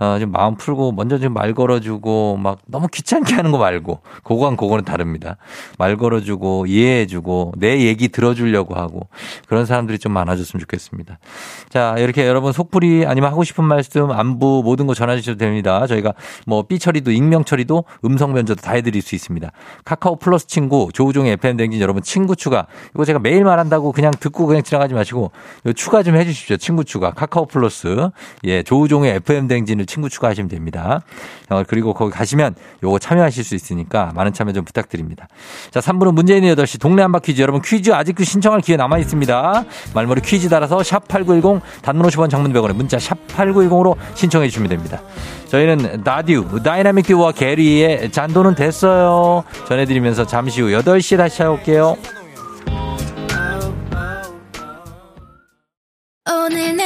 어, 좀 마음 풀고 먼저 좀 말 걸어주고 막 너무 귀찮게 하는 거 말고 그거랑 그거는 다릅니다. 말 걸어주고 이해해주고 내 얘기 들어주려고 하고 그런 사람들이 좀 많아졌으면 좋겠습니다. 자 이렇게 여러분 속풀이 아니면 하고 싶은 말씀 안부 모든 거 전화주셔도 됩니다. 저희가 뭐 삐 처리도 익명 처리도 음성 면조도 다 해드릴 수 있습니다. 카카오 플러스 친구 조우종의 FM 댕진 여러분 친구 추가 이거 제가 매일 말한다고 그냥 듣고 그냥 지나가지 마시고 추가 좀 해주십시오. 친구 추가 카카오 플러스 예 조우종의 FM 댕진을 친구 추가하시면 됩니다. 어, 그리고 거기 가시면 요거 참여하실 수 있으니까 많은 참여 좀 부탁드립니다. 자, 3부는 문재인의 8시 동네 한바 퀴즈. 여러분 퀴즈 아직도 신청할 기회 남아 있습니다. 말머리 퀴즈 따라서 샵8910 단문 50원 장문 100원에 문자 샵8910으로 신청해 주시면 됩니다. 저희는 다듀, 다이나믹 듀오와 게리의 잔돈은 됐어요. 전해드리면서 잠시 후 8시에 다시 찾아올게요. 오늘 내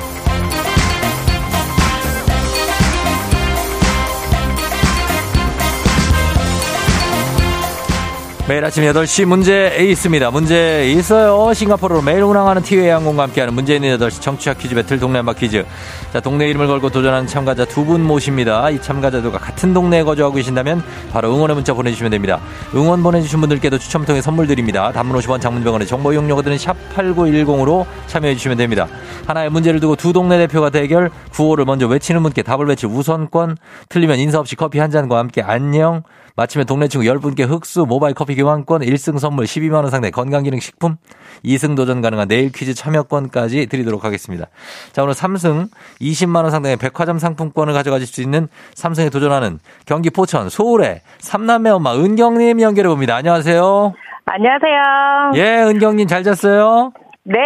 매일 아침 8시 문제 있습니다. 문제 있어요. 싱가포르로 매일 운항하는 티웨이 항공과 함께하는 문제 있는 8시 청취자 퀴즈 배틀 동네 한바 퀴즈. 자, 동네 이름을 걸고 도전하는 참가자 두 분 모십니다. 이 참가자들과 같은 동네에 거주하고 계신다면 바로 응원의 문자 보내주시면 됩니다. 응원 보내주신 분들께도 추첨 통해 선물 드립니다. 단문 50원 장문병원의 정보 이용료가 드는 샵8910으로 참여해 주시면 됩니다. 하나의 문제를 두고 두 동네 대표가 대결, 구호를 먼저 외치는 분께 답을 외칠 우선권, 틀리면 인사 없이 커피 한 잔과 함께 안녕, 마침에 동네 친구 10분께 흑수 모바일 커피 교환권 1승 선물 12만원 상대 건강기능식품 2승 도전 가능한 내일 퀴즈 참여권까지 드리도록 하겠습니다. 자, 오늘 3승 20만원 상당의 백화점 상품권을 가져가실 수 있는 3승에 도전하는 경기 포천 소울의 삼남매 엄마 은경님 연결해 봅니다. 안녕하세요. 안녕하세요. 예, 은경님 잘 잤어요? 네.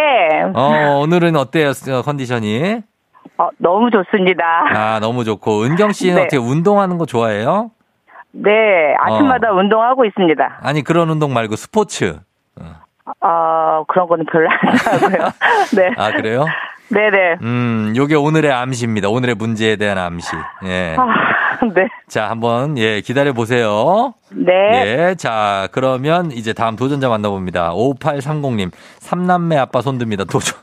어, 오늘은 어때요, 컨디션이? 어, 너무 좋습니다. 아, 너무 좋고. 은경 씨는 네. 어떻게 운동하는 거 좋아해요? 네, 아침마다 어. 운동하고 있습니다. 아니, 그런 운동 말고 스포츠. 어, 그런 거는 별로 안 하고요. (laughs) 네. 아, 그래요? 네네. 음, 요게 오늘의 암시입니다. 오늘의 문제에 대한 암시. 예. 아, 네. 자, 한번, 예, 기다려 보세요. 네. 예, 자, 그러면 이제 다음 도전자 만나봅니다. 5830님, 삼남매 아빠 손듭니다. 도전.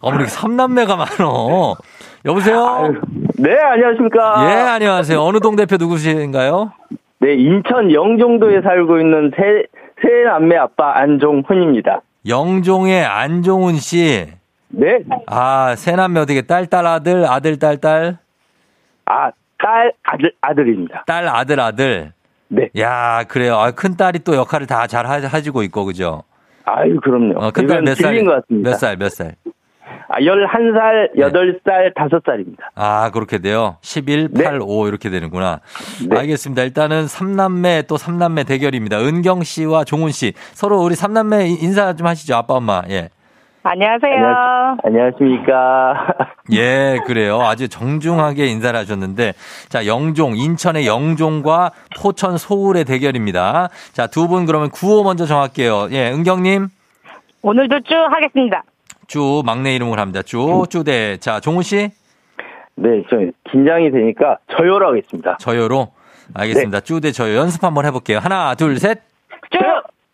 어머니, 삼남매가 많어. 여보세요? 아유, 네, 안녕하십니까. 예, 안녕하세요. 어느 동 대표 누구신가요? 네, 인천 영종도에 살고 있는 세, 세 남매 아빠 안종훈입니다. 영종의 안종훈 씨. 네. 아, 세 남매 어떻게 딸, 딸, 아들, 아들, 딸, 딸? 아, 딸, 아들, 아들입니다. 딸, 아들, 아들. 네. 야, 그래요. 아, 큰 딸이 또 역할을 다 잘 하지고 있고, 그죠? 아유, 그럼요. 어, 큰딸 몇 살? 것 같습니다. 몇 살, 몇 살? 아, 11살, 8살, 5살입니다. 아, 그렇게 돼요? 11, 네. 8, 5 이렇게 되는구나. 네. 알겠습니다. 일단은 3남매 또 3남매 대결입니다. 은경 씨와 종훈 씨. 서로 우리 3남매 인사 좀 하시죠. 아빠, 엄마. 예. 안녕하세요. 안녕하 십니까. (laughs) 예, 그래요. 아주 정중하게 인사를 하셨는데, 자, 영종, 인천의 영종과 포천 소울의 대결입니다. 자, 두 분 그러면 구호 먼저 정할게요. 예, 은경님, 오늘도 쭉 하겠습니다. 쭈, 막내 이름으로 합니다. 쭈, 쭈대. 자, 종훈 씨, 네, 저 긴장이 되니까 저요로 하겠습니다. 저요로. 알겠습니다. 쭈대 저요. 연습 한번 해볼게요. 하나, 둘, 셋. 쭉!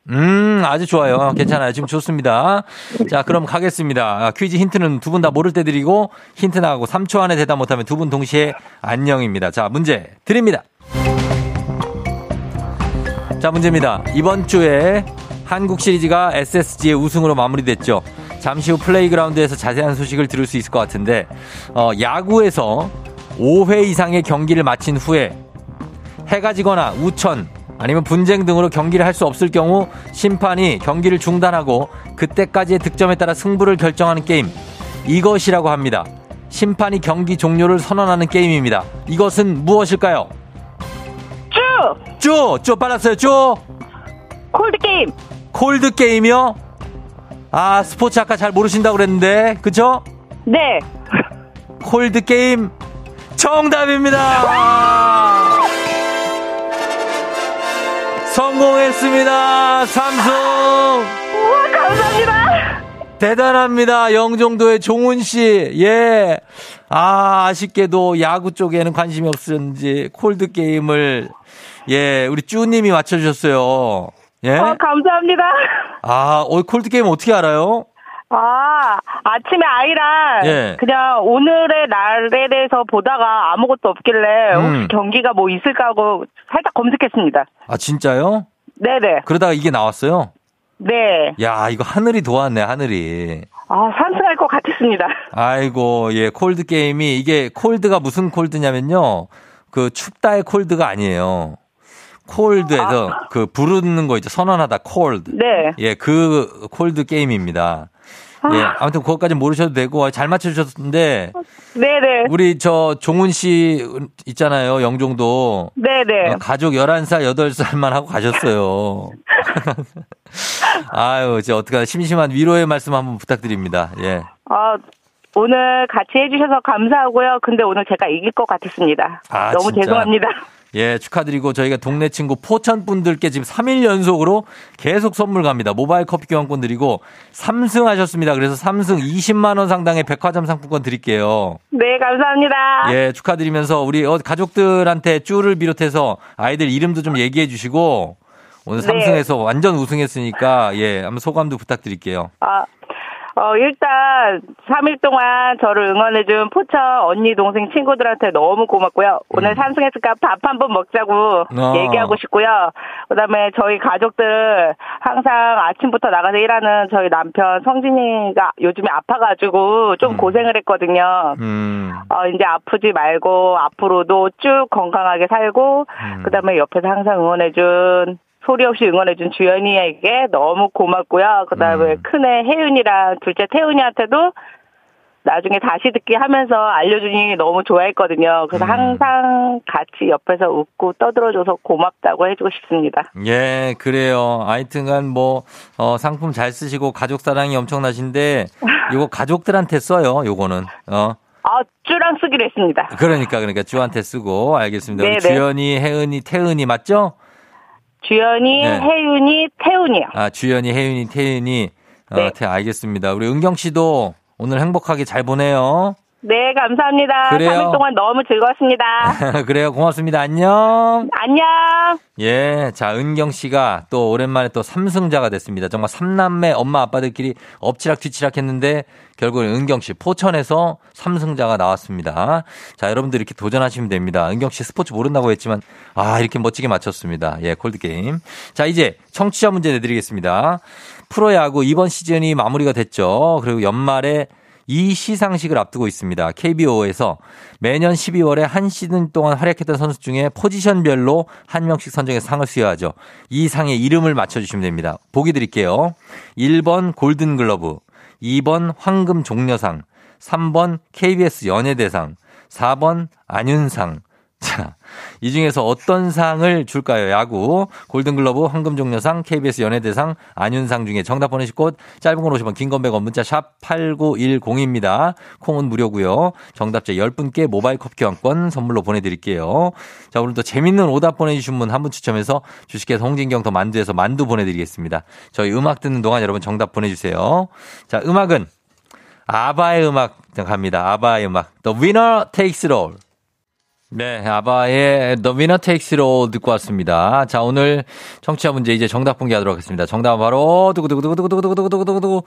음, 아주 좋아요. 괜찮아요. 지금 좋습니다. 자, 그럼 가겠습니다. 아, 퀴즈 힌트는 두 분 다 모를 때 드리고, 힌트 나가고 3초 안에 대답 못하면 두 분 동시에 안녕입니다. 자, 문제 드립니다. 자, 문제입니다. 이번 주에 한국 시리즈가 SSG의 우승으로 마무리됐죠. 잠시 후 플레이그라운드에서 자세한 소식을 들을 수 있을 것 같은데, 어, 야구에서 5회 이상의 경기를 마친 후에 해가 지거나 우천 아니면 분쟁 등으로 경기를 할 수 없을 경우 심판이 경기를 중단하고 그때까지의 득점에 따라 승부를 결정하는 게임. 이것이라고 합니다. 심판이 경기 종료를 선언하는 게임입니다. 이것은 무엇일까요? 쭉! 쪼! 쪼 빨랐어요. 쪼! 콜드 게임! 콜드 게임이요? 아, 스포츠 아까 잘 모르신다고 그랬는데. 그쵸? 네. 콜드 게임 정답입니다. 성공했습니다. 삼성. 우와, 감사합니다. 대단합니다. 영종도의 종훈 씨. 예. 아, 아쉽게도 야구 쪽에는 관심이 없었는지 콜드 게임을 예, 우리 쭈님이 맞춰 주셨어요. 예? 어, 감사합니다. 아, 어, 콜드 게임 어떻게 알아요? 아, 아침에 아이랑 예. 그냥 오늘의 날에 대해서 보다가 아무것도 없길래 음. 혹시 경기가 뭐 있을까 하고 살짝 검색했습니다. 아, 진짜요? 네네. 그러다가 이게 나왔어요? 네. 야, 이거 하늘이 도왔네, 하늘이. 아, 상승할 것 같았습니다. 아이고, 예, 콜드 게임이 이게 called가 무슨 called냐면요. 그 춥다의 cold가 아니에요. called에서 그 부르는 거 있죠. 선언하다 called. 네. 예, 그 콜드 게임입니다. 예, 아무튼 그것까지 모르셔도 되고 잘 맞춰 주셨는데 네네. 우리 저 종훈 씨 있잖아요. 영종도 네네. 어, 가족 11살, 8살만 하고 가셨어요. (laughs) 아유, 이제 어떡하나 심심한 위로의 말씀 한번 부탁드립니다. 예. 아, 오늘 같이 해주셔서 감사하고요. 근데 오늘 제가 이길 것 같았습니다. 아, 너무 진짜? 죄송합니다. 예, 축하드리고 저희가 동네 친구 포천 분들께 지금 3일 연속으로 계속 선물 갑니다. 모바일 커피 교환권 드리고 3승 하셨습니다. 그래서 3승 20만 원 상당의 백화점 상품권 드릴게요. 네, 감사합니다. 예, 축하드리면서 우리 어, 가족들한테 쭈를 비롯해서 아이들 이름도 좀 얘기해 주시고 오늘 네. 3승에서 완전 우승했으니까 예, 한번 소감도 부탁드릴게요. 아, 어, 일단 3일 동안 저를 응원해준 포천 언니, 동생, 친구들한테 너무 고맙고요. 오늘 음. 삼승했으니까 밥 한 번 먹자고 어. 얘기하고 싶고요. 그다음에 저희 가족들 항상 아침부터 나가서 일하는 저희 남편 성진이가 요즘에 아파가지고 좀 음. 고생을 했거든요. 음. 어, 이제 아프지 말고 앞으로도 쭉 건강하게 살고 음. 그다음에 옆에서 항상 응원해준 소리 없이 응원해준 주연이에게 너무 고맙고요. 그 다음에 음. 큰애 혜윤이랑 둘째 태훈이한테도 나중에 다시 듣기 하면서 알려주니 너무 좋아했거든요. 그래서 음. 항상 같이 옆에서 웃고 떠들어줘서 고맙다고 해주고 싶습니다. 예, 그래요. 하여튼간 뭐, 어, 상품 잘 쓰시고 가족 사랑이 엄청나신데, (laughs) 요거 가족들한테 써요, 요거는. 어. 아, 쭈랑 쓰기로 했습니다. 그러니까, 그러니까 쭈한테 쓰고, 알겠습니다. 우리 네네. 주연이, 혜은이, 태은이 맞죠? 주연이, 네. 혜윤이, 태훈이요. 아, 주연이, 혜윤이, 태은이. 어, 네. 태, 알겠습니다. 우리 은경 씨도 오늘 행복하게 잘 보내요. 네, 감사합니다. 그래요. 3일 동안 너무 즐거웠습니다. (laughs) 그래요. 고맙습니다. 안녕. 안녕. 예, 자, 은경 씨가 또 오랜만에 또 삼승자가 됐습니다. 정말 삼남매 엄마 아빠들끼리 엎치락 뒤치락 했는데 결국은 은경 씨 포천에서 삼승자가 나왔습니다. 자, 여러분들 이렇게 도전하시면 됩니다. 은경 씨 스포츠 모른다고 했지만 아, 이렇게 멋지게 맞췄습니다. 예, 콜드 게임. 자, 이제 청취자 문제 내드리겠습니다. 프로야구 이번 시즌이 마무리가 됐죠. 그리고 연말에 이 시상식을 앞두고 있습니다. KBO에서 매년 12월에 한 시즌 동안 활약했던 선수 중에 포지션별로 한 명씩 선정해 상을 수여하죠. 이 상의 이름을 맞춰주시면 됩니다. 보기 드릴게요. 1번 골든글러브, 2번 황금 종려상, 3번 KBS 연예대상, 4번 안윤상, 자, 이 중에서 어떤 상을 줄까요? 야구, 골든글러브, 황금종려상, KBS 연예대상, 안윤상 중에 정답 보내실 곳, 짧은 건 50원, 긴건 100원, 문자 샵 8910입니다. 콩은 무료고요 정답자 10분께 모바일 커피 교환권 선물로 보내드릴게요. 자, 오늘도 재밌는 오답 보내주신 분 한 분 추첨해서 주식회사 홍진경 더 만두에서 만두 보내드리겠습니다. 저희 음악 듣는 동안 여러분 정답 보내주세요. 자, 음악은 아바의 음악 갑니다. 아바의 음악. The winner takes it all. 네, 아바의 The Winner Takes It All 듣고 왔습니다. 자, 오늘 청취자 문제 이제 정답 공개하도록 하겠습니다. 정답은 바로 두구두구두구두구두구두구두구두구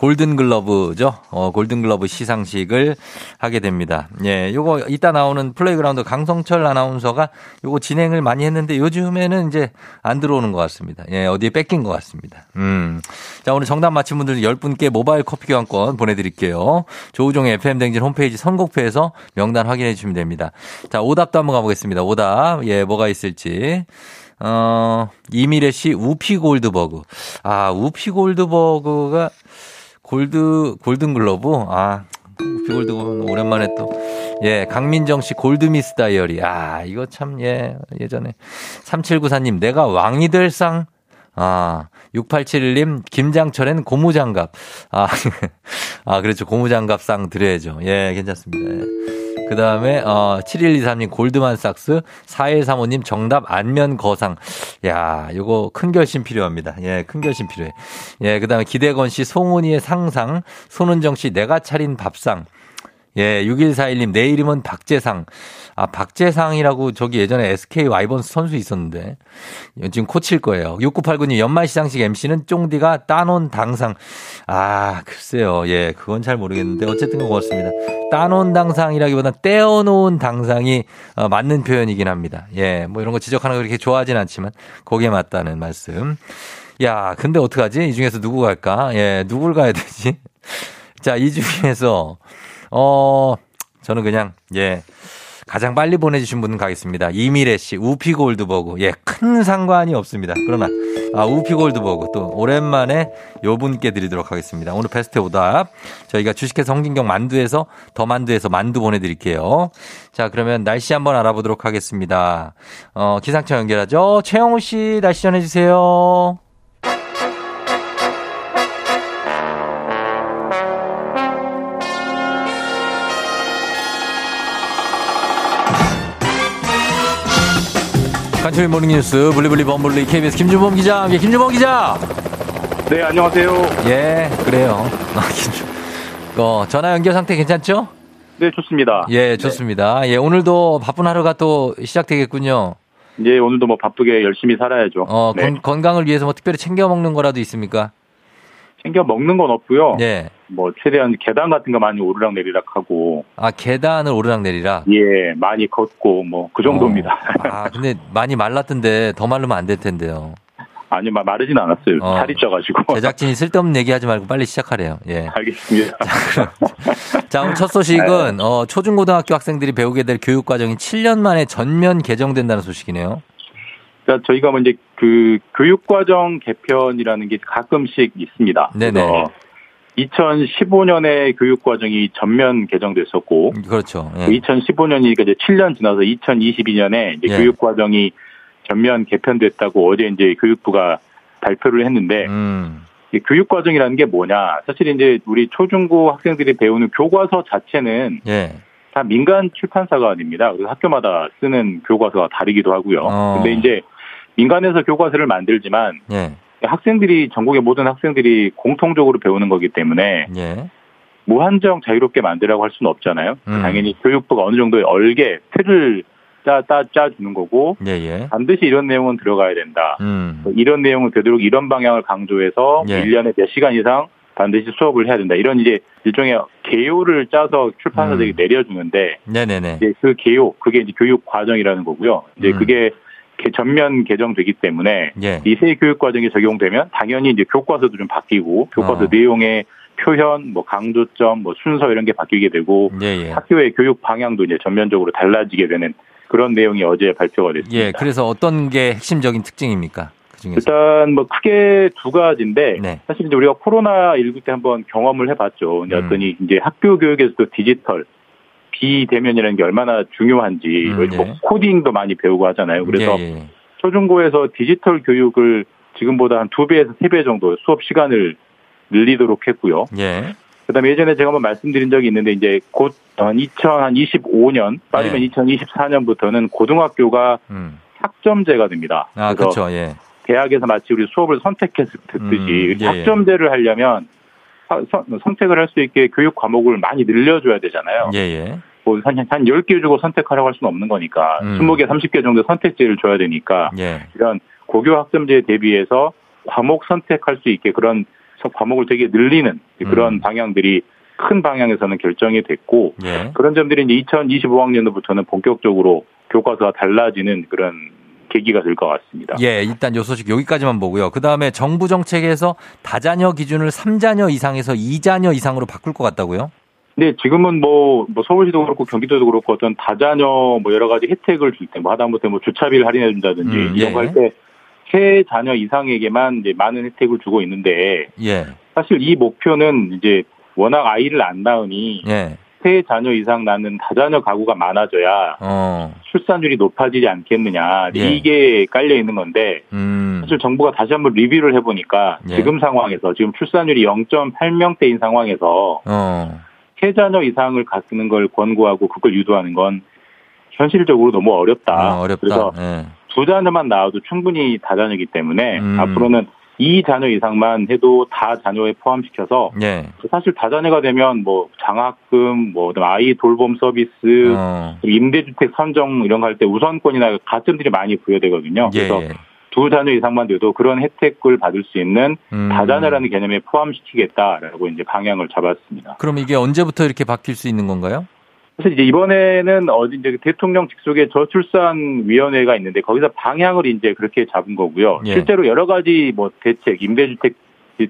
골든글러브죠. 어, 골든글러브 시상식을 하게 됩니다. 예, 요거 이따 나오는 플레이그라운드 강성철 아나운서가 요거 진행을 많이 했는데 요즘에는 이제 안 들어오는 것 같습니다. 예, 어디에 뺏긴 것 같습니다. 음. 자, 오늘 정답 맞힌 분들 10분께 모바일 커피 교환권 보내드릴게요. 조우종의 FM댕진 홈페이지 선곡표에서 명단 확인해 주시면 됩니다. 자, 오답도 한번 가보겠습니다. 오답. 예, 뭐가 있을지. 어, 이미래 씨 우피 골드버그. 아, 우피 골드버그가 골드, 골든글러브? 아, 골드버그 오랜만에 또. 예, 강민정 씨 골드미스 다이어리. 아, 이거 참, 예, 예전에. 3794님, 내가 왕이 될 상? 아, 6871님, 김장철엔 고무장갑. 아, (laughs) 아, 그렇죠. 고무장갑 상 드려야죠. 예, 괜찮습니다. 예. 그 다음에, 어, 7123님 골드만 삭스, 4135님 정답 안면 거상. 야, 요거 큰 결심 필요합니다. 예, 큰 결심 필요해. 예, 그 다음에 기대건 씨 송은이의 상상, 손은정 씨 내가 차린 밥상. 예, 6141님, 내 이름은 박재상. 아, 박재상이라고 저기 예전에 SK 와이번스 선수 있었는데. 지금 코칠 거예요. 6989님, 연말 시상식 MC는 쫑디가 따놓은 당상. 아, 글쎄요. 예, 그건 잘 모르겠는데. 어쨌든 고맙습니다. 따놓은 당상이라기보다 떼어놓은 당상이 어, 맞는 표현이긴 합니다. 예, 뭐 이런 거 지적하는 거 그렇게 좋아하진 않지만, 거기에 맞다는 말씀. 야, 근데 어떡하지? 이 중에서 누구 갈까? 예, 누굴 가야 되지? (laughs) 자, 이 중에서 어, 저는 그냥, 예. 가장 빨리 보내주신 분 가겠습니다. 이미래 씨, 우피 골드버그. 예, 큰 상관이 없습니다. 그러나, 아, 우피 골드버그. 또, 오랜만에 요 분께 드리도록 하겠습니다. 오늘 베스트 오답. 저희가 주식회사 홍진경 만두에서, 더 만두에서 만두 보내드릴게요. 자, 그러면 날씨 한번 알아보도록 하겠습니다. 어, 기상청 연결하죠. 최영우 씨, 날씨 전해주세요. 간추리 모닝뉴스 블리블리 범블리 KBS 김준범 기자 예, 김준범 기자! 네 안녕하세요. 예 그래요. 아, 김준 어, 전화 연결 상태 괜찮죠? 네 좋습니다. 예 좋습니다. 예 오늘도 바쁜 하루가 또 시작되겠군요. 예 오늘도 뭐 바쁘게 열심히 살아야죠. 어 네. 건, 건강을 위해서 뭐 특별히 챙겨 먹는 거라도 있습니까? 챙겨 먹는 건 없고요. 예. 뭐 최대한 계단 같은 거 많이 오르락 내리락 하고. 아 계단을 오르락 내리락? 예 많이 걷고 뭐 그 정도입니다. 어. 아 근데 많이 말랐던데 더 마르면 안 될 텐데요. 아니 마- 마르진 않았어요. 어. 살이 쪄가지고. 제작진이 쓸데없는 얘기하지 말고 빨리 시작하래요. 예. 알겠습니다. 자, 오늘 첫 소식은 어, 초중고등학교 학생들이 배우게 될 교육 과정이 7년 만에 전면 개정된다는 소식이네요. 그러니까 저희가 뭐 이제 그 교육과정 개편이라는 게 가끔씩 있습니다 네네. 그래서 2015년에 교육과정이 전면 개정됐었고 그렇죠. 예. 2015년이니까 이제 7년 지나서 2022년에 이제 예. 교육 과정이 전면 개편됐다고 어제 이제 교육부가 발표를 했는데 음, 이 교육 과정이라는 게 뭐냐? 사실 이제 우리 초중고 학생들이 배우는 교과서 자체는 예. 다 민간 출판사가 아닙니다. 그래서 학교마다 쓰는 교과서가 다르기도 하고요. 어. 근데 이제 민간에서 교과서를 만들지만 예. 학생들이 전국의 모든 학생들이 공통적으로 배우는 거기 때문에 예. 무한정 자유롭게 만들라고 할 수는 없잖아요. 음. 당연히 교육부가 어느 정도의 얼개 틀을 짜, 짜, 짜주는 거고 예, 예. 반드시 이런 내용은 들어가야 된다. 음. 뭐 이런 내용을 되도록 이런 방향을 강조해서 예. 1년에 몇 시간 이상 반드시 수업을 해야 된다. 이런 이제 일종의 개요를 짜서 출판사들이 음. 내려주는데 네네네. 이제 그 개요 그게 이제 교육 과정이라는 거고요. 이제 음. 그게 개- 전면 개정되기 때문에 예. 이새 교육 과정이 적용되면 당연히 이제 교과서도 좀 바뀌고 교과서 어. 내용의 표현, 뭐 강조점, 뭐 순서 이런 게 바뀌게 되고 예, 예. 학교의 교육 방향도 이제 전면적으로 달라지게 되는 그런 내용이 어제 발표가 됐습니다. 예, 그래서 어떤 게 핵심적인 특징입니까? 그 중에서. 일단 뭐 크게 두 가지인데 네. 사실 이제 우리가 코로나 19 때 한번 경험을 해봤죠. 음. 그랬더니 이제 학교 교육에서도 디지털 비대면이라는 게 얼마나 중요한지 음, 뭐 예. 코딩도 많이 배우고 하잖아요. 그래서 예, 예. 초중고에서 디지털 교육을 지금보다 한 두 배에서 세 배 정도 수업 시간을 늘리도록 했고요. 예. 그다음에 예전에 제가 한번 말씀드린 적이 있는데 이제 곧 한 2025년 빠르면 네. 2024년부터는 고등학교가 음. 학점제가 됩니다. 아, 그래서 그렇죠. 예. 대학에서 마치 우리 수업을 선택해서 듣듯이 음, 예, 예. 학점제를 하려면 선택을 할 수 있게 교육 과목을 많이 늘려줘야 되잖아요. 예, 예. 뭐 한, 한 10개 주고 선택하라고 할 수는 없는 거니까 음. 20개, 30개 정도 선택지를 줘야 되니까 예. 이런 고교 학점제에 대비해서 과목 선택할 수 있게 그런 서- 과목을 되게 늘리는 그런 음. 방향들이 큰 방향에서는 결정이 됐고 예. 그런 점들이 이제 2025학년도부터는 본격적으로 교과서가 달라지는 그런 계기가 될 것 같습니다. 예, 일단 요 소식 여기까지만 보고요. 그 다음에 정부 정책에서 다자녀 기준을 3자녀 이상에서 2자녀 이상으로 바꿀 것 같다고요? 근데 지금은 뭐, 뭐 서울시도 그렇고 경기도도 그렇고 어떤 다자녀 뭐 여러 가지 혜택을 줄 때 뭐 하다못해 뭐 주차비를 할인해 준다든지 음, 이런 예. 거할 때 세 자녀 이상에게만 이제 많은 혜택을 주고 있는데 예. 사실 이 목표는 이제 워낙 아이를 안 낳으니 예. 세 자녀 이상 낳는 다자녀 가구가 많아져야 어. 출산율이 높아지지 않겠느냐 예. 이게 깔려 있는 건데 음. 사실 정부가 다시 한번 리뷰를 해보니까 예. 지금 상황에서 지금 출산율이 0.8명대인 상황에서 어. 세 자녀 이상을 갖는 걸 권고하고 그걸 유도하는 건 현실적으로 너무 어렵다. 어, 어렵다. 그래서 예. 두 자녀만 낳아도 충분히 다자녀이기 때문에 음. 앞으로는 이 자녀 이상만 해도 다 자녀에 포함시켜서 예. 사실 다자녀가 되면 뭐 장학금, 뭐 아이 돌봄 서비스, 어. 임대주택 선정 이런 거 할 때 우선권이나 가점들이 많이 부여되거든요. 예, 그래서 예. 두 자녀 이상만 돼도 그런 혜택을 받을 수 있는 음. 다자녀라는 개념에 포함시키겠다라고 이제 방향을 잡았습니다. 그럼 이게 언제부터 이렇게 바뀔 수 있는 건가요? 사실 이제 이번에는 어디 이제 대통령 직속에 저출산 위원회가 있는데 거기서 방향을 이제 그렇게 잡은 거고요. 예. 실제로 여러 가지 뭐 대책, 임대주택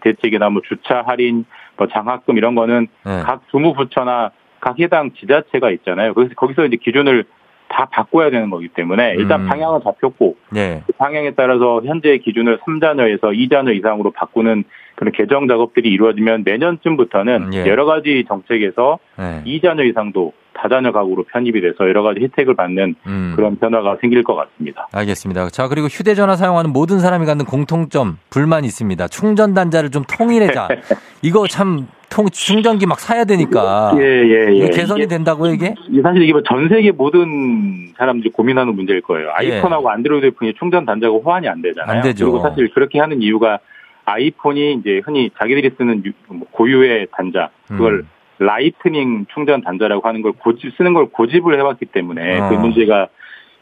대책이나 뭐 주차 할인, 뭐 장학금 이런 거는 예. 각 주무부처나 각 해당 지자체가 있잖아요. 그래서 거기서 이제 기준을 다 바꿔야 되는 거기 때문에 일단 음. 방향은 잡혔고 예. 그 방향에 따라서 현재 기준을 3자녀에서 2자녀 이상으로 바꾸는 그런 개정 작업들이 이루어지면 내년쯤부터는 예. 여러 가지 정책에서 예. 2자녀 이상도 다자녀 가구로 편입이 돼서 여러 가지 혜택을 받는 음. 그런 변화가 생길 것 같습니다. 알겠습니다. 자, 그리고 휴대전화 사용하는 모든 사람이 갖는 공통점, 불만이 있습니다. 충전 단자를 좀 통일해자. (laughs) 이거 참, 통, 충전기 막 사야 되니까. 예, 예, 예. 개선이 이게- 된다고요, 이게? 이게 사실 이게 뭐전 세계 모든 사람들이 고민하는 문제일 거예요. 아이폰하고 안드로이드 폰이 충전 단자가 호환이 안 되잖아요. 예. 안 되죠. 그리고 사실 그렇게 하는 이유가 아이폰이 이제 흔히 자기들이 쓰는 유- 뭐 고유의 단자, 그걸 음. 라이트닝 충전 단자라고 하는 걸 고집 쓰는 걸 고집을 해왔기 때문에 어. 그 문제가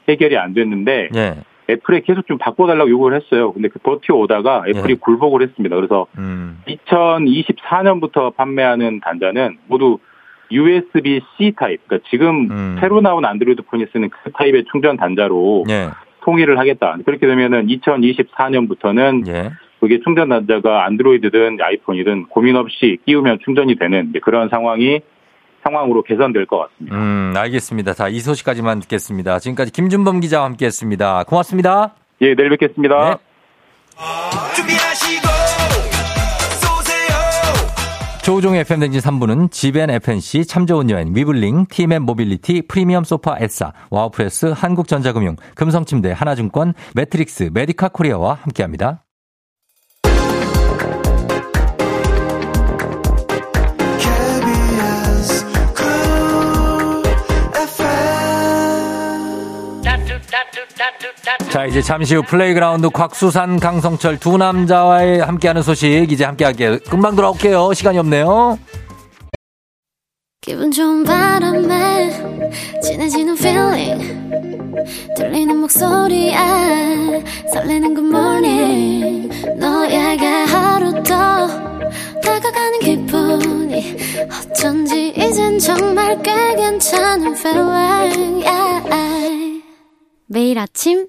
해결이 안 됐는데 예. 애플에 계속 좀 바꿔달라고 요구를 했어요. 근데 그 버텨오다가 애플이 예. 굴복을 했습니다. 그래서 음. 2024년부터 판매하는 단자는 모두 USB-C 타입, 그러니까 지금 음. 새로 나온 안드로이드 폰이 쓰는 그 타입의 충전 단자로 예. 통일을 하겠다. 그렇게 되면은 2024년부터는 예. 그게 충전 단자가 안드로이드든 아이폰이든 고민 없이 끼우면 충전이 되는 그런 상황이 상황으로 개선될 것 같습니다. 음, 알겠습니다. 자, 이 소식까지만 듣겠습니다. 지금까지 김준범 기자와 함께 했습니다. 고맙습니다. 예, 내일 뵙겠습니다. 네. 조우종의 FM댕진 3부는 지벤 FNC, 참 좋은 여행, 위블링, 티맵 모빌리티, 프리미엄 소파 에싸, 와우프레스, 한국전자금융, 금성침대, 하나증권, 매트릭스, 메디카 코리아와 함께합니다. 자, 이제 잠시 후 플레이그라운드 곽수산, 강성철 두 남자와의 함께하는 소식 이제 함께할게요. 금방 돌아올게요. 시간이 없네요. 기분 좋은 바람에 진해지는 feeling 들리는 목소리에 설레는 good morning 너에게 하루 더 다가가는 기분이 어쩐지 이젠 정말 꽤 괜찮은 feeling yeah. 매일 아침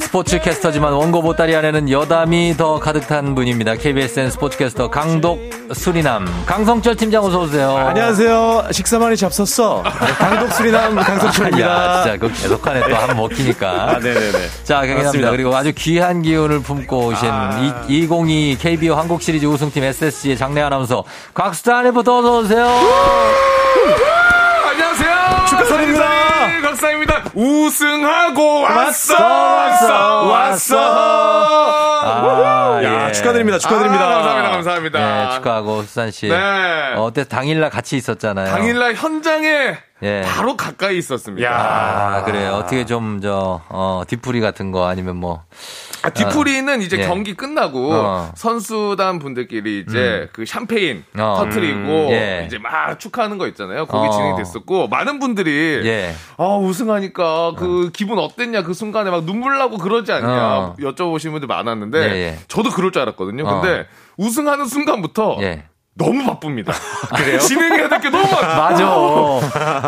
스포츠 캐스터지만 원고 보따리 안에는 여담이 더 가득 찬 분입니다. KBSN 스포츠 캐스터 강독 수리남 강성철 팀장 어서 오세요. 안녕하세요. 식사 많이 잡섰어. 네, (laughs) 강독 수리남 강성철입니다. 야, 진짜 그 계속하네 또 한 번 먹히니까. 아, 네네네. 자, 감사합니다. 그리고 아주 귀한 기운을 품고 오신 아. 2022 KBO 한국 시리즈 우승팀 SSG의 장내 아나운서 곽수찬 리포터 어서 오세요. 박사입니다. 우승하고 왔어, 왔어, 왔어. 아, 야, 예. 축하드립니다. 축하드립니다. 아, 감사합니다, 감사합니다. 네, 축하하고 수산 씨. 네. 어, 어때 당일날 같이 있었잖아요. 당일날 현장에 예. 바로 가까이 있었습니다. 아, 그래요. 어떻게 좀, 저, 어, 뒤풀이 같은 거 아니면 뭐. 아, 뒤풀이는 이제 예. 경기 끝나고 어. 선수단 분들끼리 이제 그 샴페인 어. 터트리고 음, 예. 이제 막 축하하는 거 있잖아요. 거기 어. 진행됐었고 많은 분들이 예. 아 우승하니까 그 기분 어땠냐 그 순간에 막 눈물 나고 그러지 않냐 어. 여쭤보시는 분들 많았는데 예, 예. 저도 그럴 줄 알았거든요. 어. 근데 우승하는 순간부터 예. 너무 바쁩니다. (laughs) 그래요? 진행해야 될 게 너무 많아. 맞아.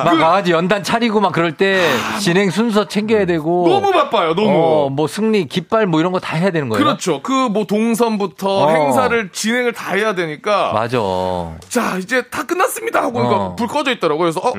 막 가가지고 연단 차리고 막 그럴 때 진행 순서 챙겨야 되고. 너무 바빠요. 너무. 어, 뭐 승리, 깃발 뭐 이런 거 다 해야 되는 거예요. 그렇죠. 그 뭐 동선부터 어. 행사를 진행을 다 해야 되니까 맞아. 자 이제 다 끝났습니다 하고 어. 음. 그러니까 불 꺼져 있더라고요. 그래서 어,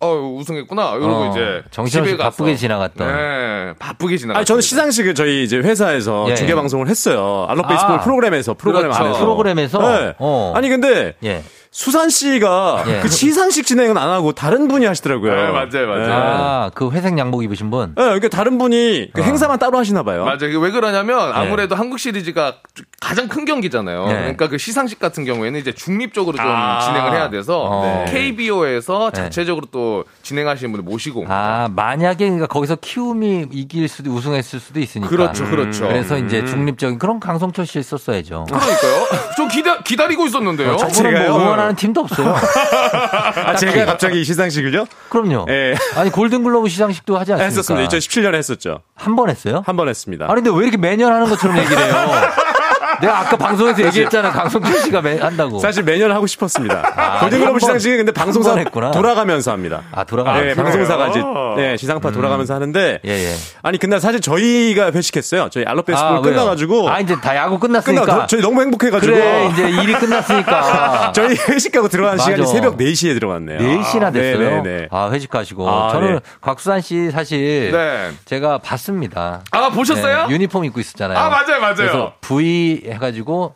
어 우승했구나 이러고 어, 이제 정신없이 바쁘게 지나갔던. 네, 바쁘게 지나갔. 아니, 저는 시상식을 저희 이제 회사에서 예. 중계 방송을 했어요. 알록 베이스볼 아. 프로그램에서, 프로그램 그렇죠. 안에서. 프로그램에서? 네. 어. 아니, 근데 예. 수산 씨가 예. 그 시상식 진행은 안 하고 다른 분이 하시더라고요. 네, 맞아요, 맞아요. 아, 그 회색 양복 입으신 분? 네, 그러니까 다른 분이 그 행사만 따로 하시나 봐요. 맞아요. 이게 왜 그러냐면 아무래도 한국 시리즈가 가장 큰 경기잖아요. 네. 그러니까 그 시상식 같은 경우에는 이제 중립적으로 좀 아. 진행을 해야 돼서 어. KBO에서 네. 자체적으로 또 진행하시는 분을 모시고 옵니다. 아, 만약에 그러니까 거기서 키움이 이길 수도 우승했을 수도 있으니까. 그렇죠, 그렇죠. 그래서 이제 중립적인 그런 강성철 씨 썼어야죠. 그러니까요. 저 기다 기다리고 있었는데요. 저분은 제가요? 뭐 응원하는 팀도 없어요. (laughs) 아, 제가 갑자기 이 시상식을요? 그럼요. 예. 아니 골든글로브 시상식도 하지 않습니까? 했었습니다. 2017년에 했었죠. 한 번 했어요? 한 번 했습니다. 아니 근데 왜 이렇게 매년 하는 것처럼 얘기를 해요? (laughs) 내가 아까 방송에서 얘기했잖아 강성철 씨가 매, 한다고. 사실 매년 하고 싶었습니다. 아, 골든글로브 한 번, 시상식은 근데 방송사 했구나. 돌아가면서 합니다. 아 돌아가. 네, 방송사가 이제 네, 시상파 돌아가면서 하는데 예 예. 아니 근데 사실 저희가 회식했어요. 저희 알로 베이스볼 아, 왜요? 끝나 가지고 아 이제 다 야구 끝났으니까. 끝나 저희 너무 행복해 가지고 그래 이제 일이 끝났으니까. (laughs) 저희 회식하고 들어가는. 시간이 새벽 4시에 들어갔네요. 4시나 됐어요. 네네네. 아, 회식하시고. 아, 저는 네. 곽수산 씨 사실 네. 제가 봤습니다. 아 보셨어요? 네, 유니폼 입고 있었잖아요. 아 맞아요, 맞아요. 그래서 V 해가지고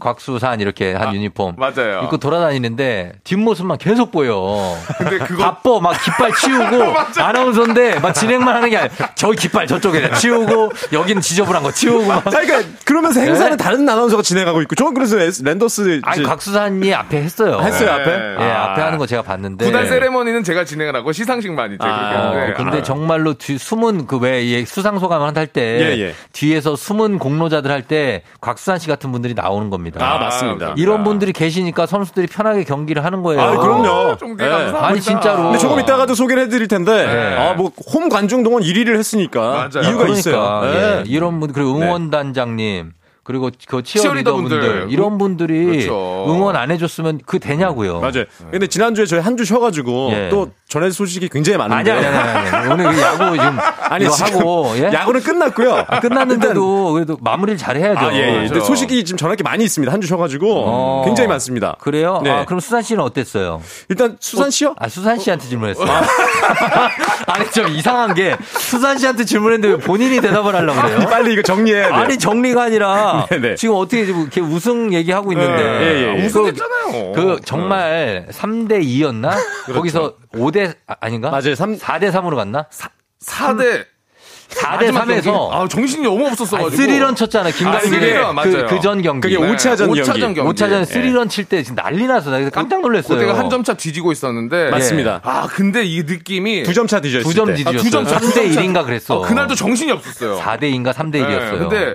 곽수산 이렇게 한 아, 유니폼 맞아요. 입고 돌아다니는데 뒷모습만 계속 보여. 근데 그거 바빠 막 깃발 치우고 (laughs) 아나운서인데 막 진행만 하는 게 아니라 저기 깃발 저쪽에 치우고 여기는 지저분한 거 치우고 막. 아, 그러니까 그러면서 행사는 네? 다른 아나운서가 진행하고 있고 저는 그래서 랜더스 아니 곽수산이 앞에 했어요. 했어요 네. 앞에. 예, 아. 앞에 하는 거 제가 봤는데. 구단 세레머니는 제가 진행을 하고 시상식만 이제 아, 그렇게 어, 하는데 근데 아, 정말로 뒤, 숨은 그 왜 수상 소감을 할때 예, 예. 뒤에서 숨은 공로자들 할 때 곽수산 씨 같은 분들이 나오는 겁니다. 아, 맞습니다. 이런 분들이 계시니까 선수들이 편하게 경기를 하는 거예요. 아, 그럼요. 종대 네. 아니 진짜로. 근데 조금 이따가도 소개를 해드릴 텐데, 네. 아, 뭐, 홈 관중 동원 1위를 했으니까. 맞아요. 이유가 그러니까, 있어요. 예. 네. 이런 분 그리고 응원단장님 그리고 그 치어리더 분들 치어리더분들. 이런 분들이 그렇죠. 응원 안 해줬으면 그 되냐고요. 맞아요. 근데 지난주에 저희 한 주 쉬어가지고, 예. 또 전해 소식이 굉장히 많은데. 아니 아니 아니 아니. 오늘 그 야구 (laughs) 지금 아니, 이거 하고 예? 야구는 끝났고요. 아, 끝났는데도 그래도 마무리를 잘 해야죠. 아, 예, 예. 근데 그렇죠. 소식이 지금 전할 게 많이 있습니다. 한 주 쉬어가지고. 어. 굉장히 많습니다. 그래요? 네. 아, 그럼 수산 씨는 어땠어요? 일단 수산 씨요? 아, 수산 씨한테 질문했어요. (laughs) 아니, 좀 이상한 게 수산 씨한테 질문했는데 왜 본인이 대답을 하려고 그래요? 빨리 이거 정리해야 돼요. 아니, 정리가 아니라 아, 네네. 지금 어떻게 지금 이렇게 우승 얘기하고 있는데. 예, 예, 예. 그- 우승했잖아요. 그 정말 3대 2였나? 거기서 5대 아, 닌가 맞아요. 3 4대 3으로 갔나? 4대 4대 3에서 아, 정신이 너무 없었어 가지고. 스리런 쳤잖아. 아, 김강민이 스리런, 맞아요. 그전 경기. 그게 네. 5차전 경기. 오차전 경기. 5차전 예. 스리런 칠 때 지금 난리 났어. 나 깜짝 놀랐어요. 그때가 한 점 차 뒤지고 있었는데. 맞습니다. 아, 근데 이 느낌이. 두 점 차 뒤져 있을 두점 때. 뒤졌어요. 아, 두점 차, 3대 1인가 그랬어. 아, 그날도 정신이 없었어요. 4대 2인가 3대 1이었어요. 네, 근데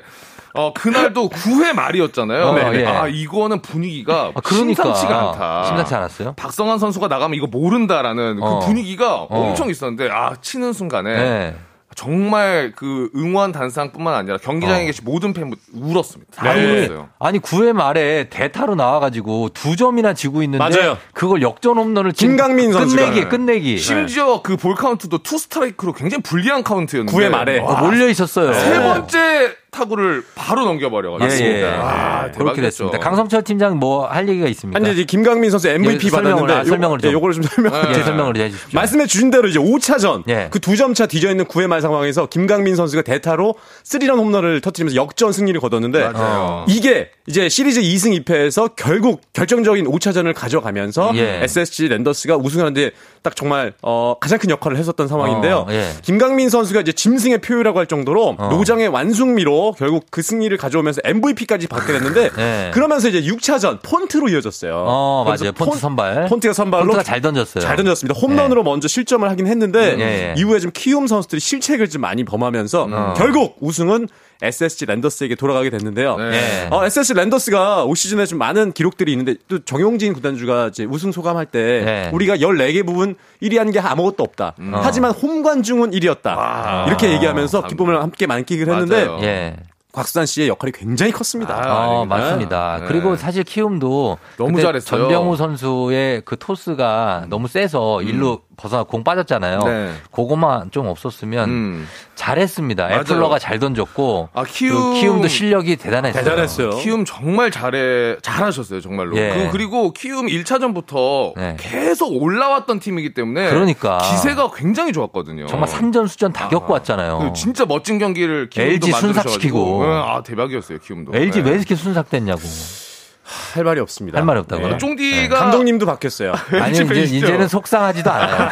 어 그날도 (laughs) 9회 말이었잖아요. 어, 예. 아 이거는 분위기가 아, 그러니까 심상치가 않다. 심상치 않았어요? 박성환 선수가 나가면 이거 모른다라는 어. 그 분위기가 어. 엄청 있었는데 아 치는 순간에 네. 정말 그 응원 단상뿐만 아니라 경기장에 어. 계신 모든 팬분 울었습니다. 다 아니, 울었어요. 아니 9회 말에 대타로 나와가지고 두 점이나 지고 있는데 맞아요. 그걸 역전 홈런을 친 김강민 선수가. 끝내기 네. 끝내기 심지어 그 볼 카운트도 투 스트라이크로 굉장히 불리한 카운트였는데 9회 말에. 어, 몰려 있었어요. 세 번째 타구를 바로 넘겨버려가지고 예, 예. 아, 그렇게 대박이었죠. 됐습니다. 강성철 팀장 뭐 할 얘기가 있습니까? 아니 이제 김강민 선수 MVP 예, 설명을, 받았는데 아, 설명을 좀. 요, 거를 좀 설명. 예, 설명을 해 주십시오. 말씀해 주신 대로 이제 5차전 예. 그두 점 차 뒤져 있는 9회 말 상황에서 김강민 선수가 대타로 3런 홈런을 터뜨리면서 역전 승리를 거뒀는데 맞아요. 이게 이제 시리즈 2승 2패에서 결국 결정적인 5차전을 가져가면서 예. SSG 랜더스가 우승하는데 딱 정말 어 가장 큰 역할을 했었던 상황인데요. 어, 예. 김강민 선수가 이제 짐승의 표유라고 할 정도로 어. 노장의 완숙미로 결국 그 승리를 가져오면서 MVP까지 받게 됐는데 (laughs) 예. 그러면서 이제 6차전 폰트로 이어졌어요. 어, 맞아요. 폰트 선발. 폰트가 선발로 폰트가 잘 던졌어요. 잘 던졌습니다. 홈런으로 먼저 실점을 하긴 했는데 예, 예. 이후에 좀 키움 선수들이 실책을 좀 많이 범하면서 어. 결국 우승은 SSG 랜더스에게 돌아가게 됐는데요. 네. 어, SSG 랜더스가 올 시즌에 좀 많은 기록들이 있는데 또 정용진 구단주가 이제 우승 소감할 때 네. 우리가 14개 부분 1위 한 게 아무것도 없다. 하지만 홈 관중은 1위였다. 이렇게 얘기하면서 기쁨을 함께 만끽을 했는데. 예. 곽수산 씨의 역할이 굉장히 컸습니다. 아, 어, 아닙니다. 맞습니다. 네. 그리고 사실 키움도 너무 잘했어요. 전병우 선수의 그 토스가 너무 세서 일로 벗어나 공 빠졌잖아요. 네. 그거만 좀 없었으면 음. 잘했습니다. 맞아요. 애플러가 잘 던졌고 아, 키움- 그 키움도 실력이 대단했어요. 대단했어요. 키움 정말 잘해 잘하셨어요 정말로. 예. 그, 리고 키움 1차전부터 네. 계속 올라왔던 팀이기 때문에 그러니까. 기세가 굉장히 좋았거든요. 정말 산전수전 다 겪고 왔잖아요. 그 진짜 멋진 경기를 키움도 LG. 순삭시키고. 응, 아 대박이었어요 키움도. LG 네. 왜 이렇게 순삭됐냐고. 할 말이 없습니다. 할 말이 없다고요? 네. 쫑디가 감독님도 바뀌었어요. (laughs) 아니 이제? 이제는 속상하지도 않아요.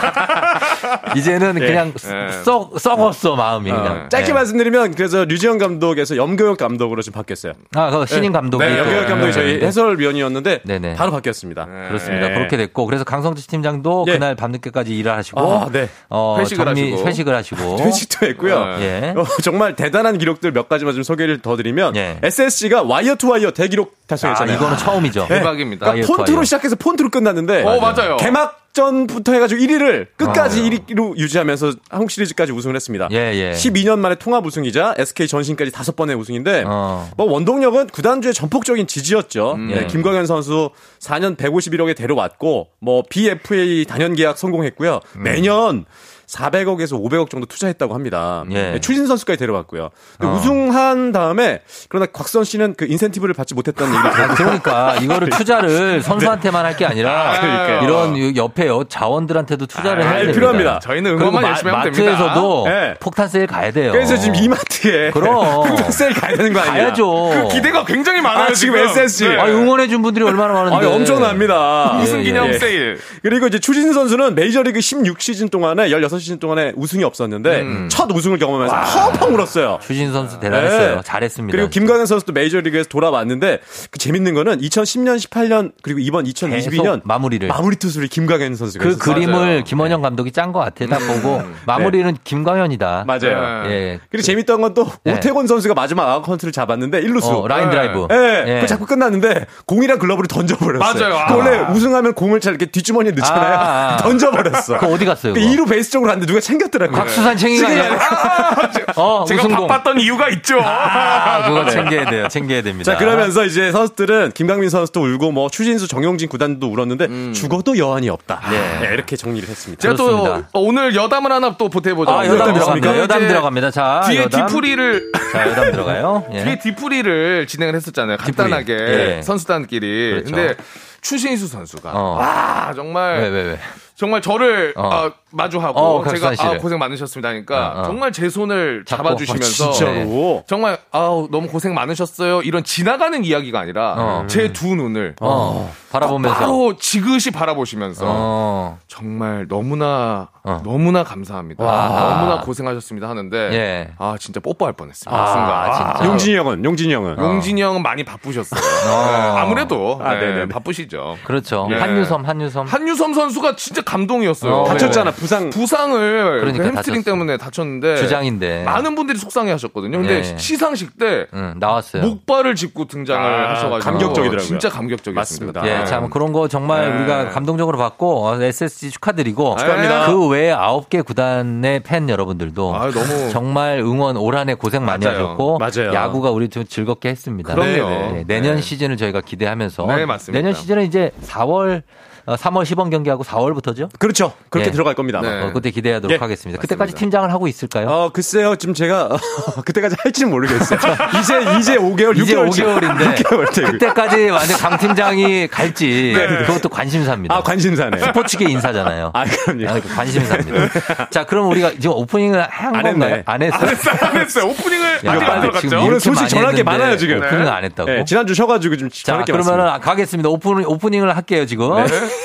(laughs) 이제는 그냥 네. 썩 썩었어 마음이 그냥. 짧게 네. 말씀드리면 그래서 류지현 감독에서 염경엽 감독으로 좀 바뀌었어요. 아, 그 신인 감독이 네, 또 염경엽 감독이 저희 네. 해설위원이었는데 네네. 바로 바뀌었습니다. 그렇습니다. 네. 그렇게 됐고 그래서 강성철 팀장도 예. 그날 밤늦게까지 일을 하시고 아, 네. 어, 회식을 정리, 하시고. 회식을 하시고 (laughs) 회식도 했고요. 네. 예. 어, 정말 대단한 기록들 몇 가지만 좀 소개를 더 드리면 예. SSG가 와이어 투 와이어 대기록 아, 달성했잖아요. 이거는 처음이죠. 네. 대박입니다. 그러니까 투 폰트로 와이어. 시작해서 폰트로 끝났는데 어, 맞아요. 개막전부터 해가지고 1위를 끝까지 아. 1위로 유지하면서 한국 시리즈까지 우승을 했습니다. 예, 예. 12년 만에 통합 우승이자 SK 전신까지 다섯 번의 우승인데 어. 뭐 원동력은 구단주의 전폭적인 지지였죠. 네, 예. 김광현 선수 4년 151억에 데려왔고 뭐 BFA 단연 계약 성공했고요. 음. 매년 400억에서 500억 정도 투자했다고 합니다. 예. 네, 추진 선수까지 데려왔고요. 근데 어. 우승한 다음에 그러나 곽선 씨는 그 인센티브를 받지 못했다는 얘기를 아, 그러니까 이거를 (laughs) 투자를 선수한테만 할 게 아니라 그러니까요. 이런 옆에 여- 자원들한테도 투자를 아, 해야 됩니다. 필요합니다. 저희는 응원만 마- 열심히 하면 됩니다. 마트에서도 네. 폭탄 세일 가야 돼요. 그래서 지금 이마트에 그럼. (laughs) 풍선 세일 가야 되는 거 아니에요? 가야죠. 그 기대가 굉장히 많아요. 아, 지금 SSG. 네. 아, 응원해 준 분들이 얼마나 많은데. 엄청납니다. 우승 예, 기념 예. 세일. 그리고 이제 추진 선수는 메이저리그 16시즌 동안에 16 시즌 동안에 우승이 없었는데 음. 첫 우승을 경험하면서 펑펑 울었어요. 추신수 선수 대단했어요. 네. 잘했습니다. 그리고 김광현 선수도 메이저리그에서 돌아왔는데 그 재밌는 거는 2010년, 18년 그리고 이번 2022년 계속 마무리를. 마무리 투수를 김광현 선수가 그 했었어요. 그림을 김원형 감독이 짠 것 같아. 딱 보고 마무리는 김광현이다. 맞아요. 네. 예. 그리고 재밌던 건 또 네. 오태곤 선수가 마지막 아웃카운트를 잡았는데 1루수 어, 라인 드라이브. 예, 예. 그거 자꾸 끝났는데 공이랑 글러브를 던져버렸어요. 맞아요. 그 아. 원래 우승하면 공을 잘 이렇게 뒷주머니에 넣잖아요. 아, 아. (laughs) 던져버렸어. 그거 어디 갔어요? 그 그거? 2루 베이스 쪽 으로 갔는데 누가 챙겼더라고요. 곽수산 챙기가 지금 아니라. 어, 제가 우승공. 바빴던 이유가 있죠. 아, 그거 챙겨야 돼요. 챙겨야 됩니다. 자, 그러면서 이제 선수들은 김강민 선수도 울고 뭐 추진수 정용진 구단도 울었는데 죽어도 여한이 없다. 네. 네, 이렇게 정리를 했습니다. 제가 또 그렇습니다. 어, 오늘 여담을 하나 또 보태보죠. 아, 여담 들어갑니다. 여담 들어갑니다. 자, 뒤에 여담. 뒤풀이를 자, 여담 들어가요. (laughs) 예. 뒤에 뒤풀이를 진행을 했었잖아요. 간단하게 예. 선수단끼리. 그렇죠. 근데 추신수 선수가 어. 와 정말 왜, 왜, 왜. 정말 저를 어. 아, 마주하고 어, 제가. 아, 고생 많으셨습니다 하니까 어, 어. 정말 제 손을 잡고. 잡아주시면서 아, 진짜로? 정말 아우 너무 고생 많으셨어요 이런 지나가는 이야기가 아니라 어. 제 두 눈을 어, 바라보면서. 바로 지그시 바라보시면서 어. 정말 너무나 너무나 감사합니다. 와. 너무나 고생하셨습니다 하는데 예. 아 진짜 뽀뽀할 뻔했습니다. 아, 순간. 진짜. 용진이 형은 용진이 형은 용진이 형은 많이 바쁘셨어요. 네, 아무래도 아, 네. 바쁘시죠. 그렇죠. 네. 한유섬, 한유섬. 한유섬 선수가 진짜 감동이었어요. 어, 다쳤잖아 네. 부상 부상을 그러니까 그 햄스트링 다쳤어. 때문에 다쳤는데 주장인데. 많은 분들이 속상해 하셨거든요. 근데 예. 시상식 때 응, 나왔어요. 목발을 짚고 등장을 아, 하셔가지고 감격적이더라고요. 진짜 감격적이었습니다. 맞습니다. 예, 참 그런 거 정말 네. 우리가 감동적으로 받고 어, SSG 축하드리고 축하합니다. 그 외에 아홉 개 구단의 팬 여러분들도 아, 너무 정말 응원 올 한해 고생 많이 맞아요. 하셨고 맞아요. 야구가 우리 좀 즐겁게 했습니다. 그럼요. 네, 내년 네. 시즌을 저희가 기대하면서 네, 맞습니다. 내년 시즌은 이제 4월 어, 3월 시범 경기하고 4월부터죠? 그렇죠 그렇게 예. 들어갈 겁니다 아마. 네. 어, 그때 기대하도록 예, 하겠습니다. 그때까지 맞습니다. 팀장을 하고 있을까요? 어 글쎄요 지금 제가 (laughs) 그때까지 할지는 모르겠어요 (laughs) 이제 이제 5개월 이제 6개월 5개월인데 6개월 때 그때까지 완전 강 팀장이 갈지 (laughs) 그것도 관심사입니다. 아 관심사네 스포츠계 인사잖아요. 아 그럼요 아, 그 관심사입니다. 자, 그럼 우리가 지금 오프닝을 한 한 건가요? 했네. 안 했어요? 안 했어요. 오프닝을 야, 아직 안 빨리 들어갔죠. 지금 오늘 솔직히 많이 전화할 게 많아요, 지금. 오프닝을 안 했다고. 네, 지난주 쉬어가지고 좀 자, 그러면은. 가겠습니다. 오프닝, 오프닝을 할게요, 지금.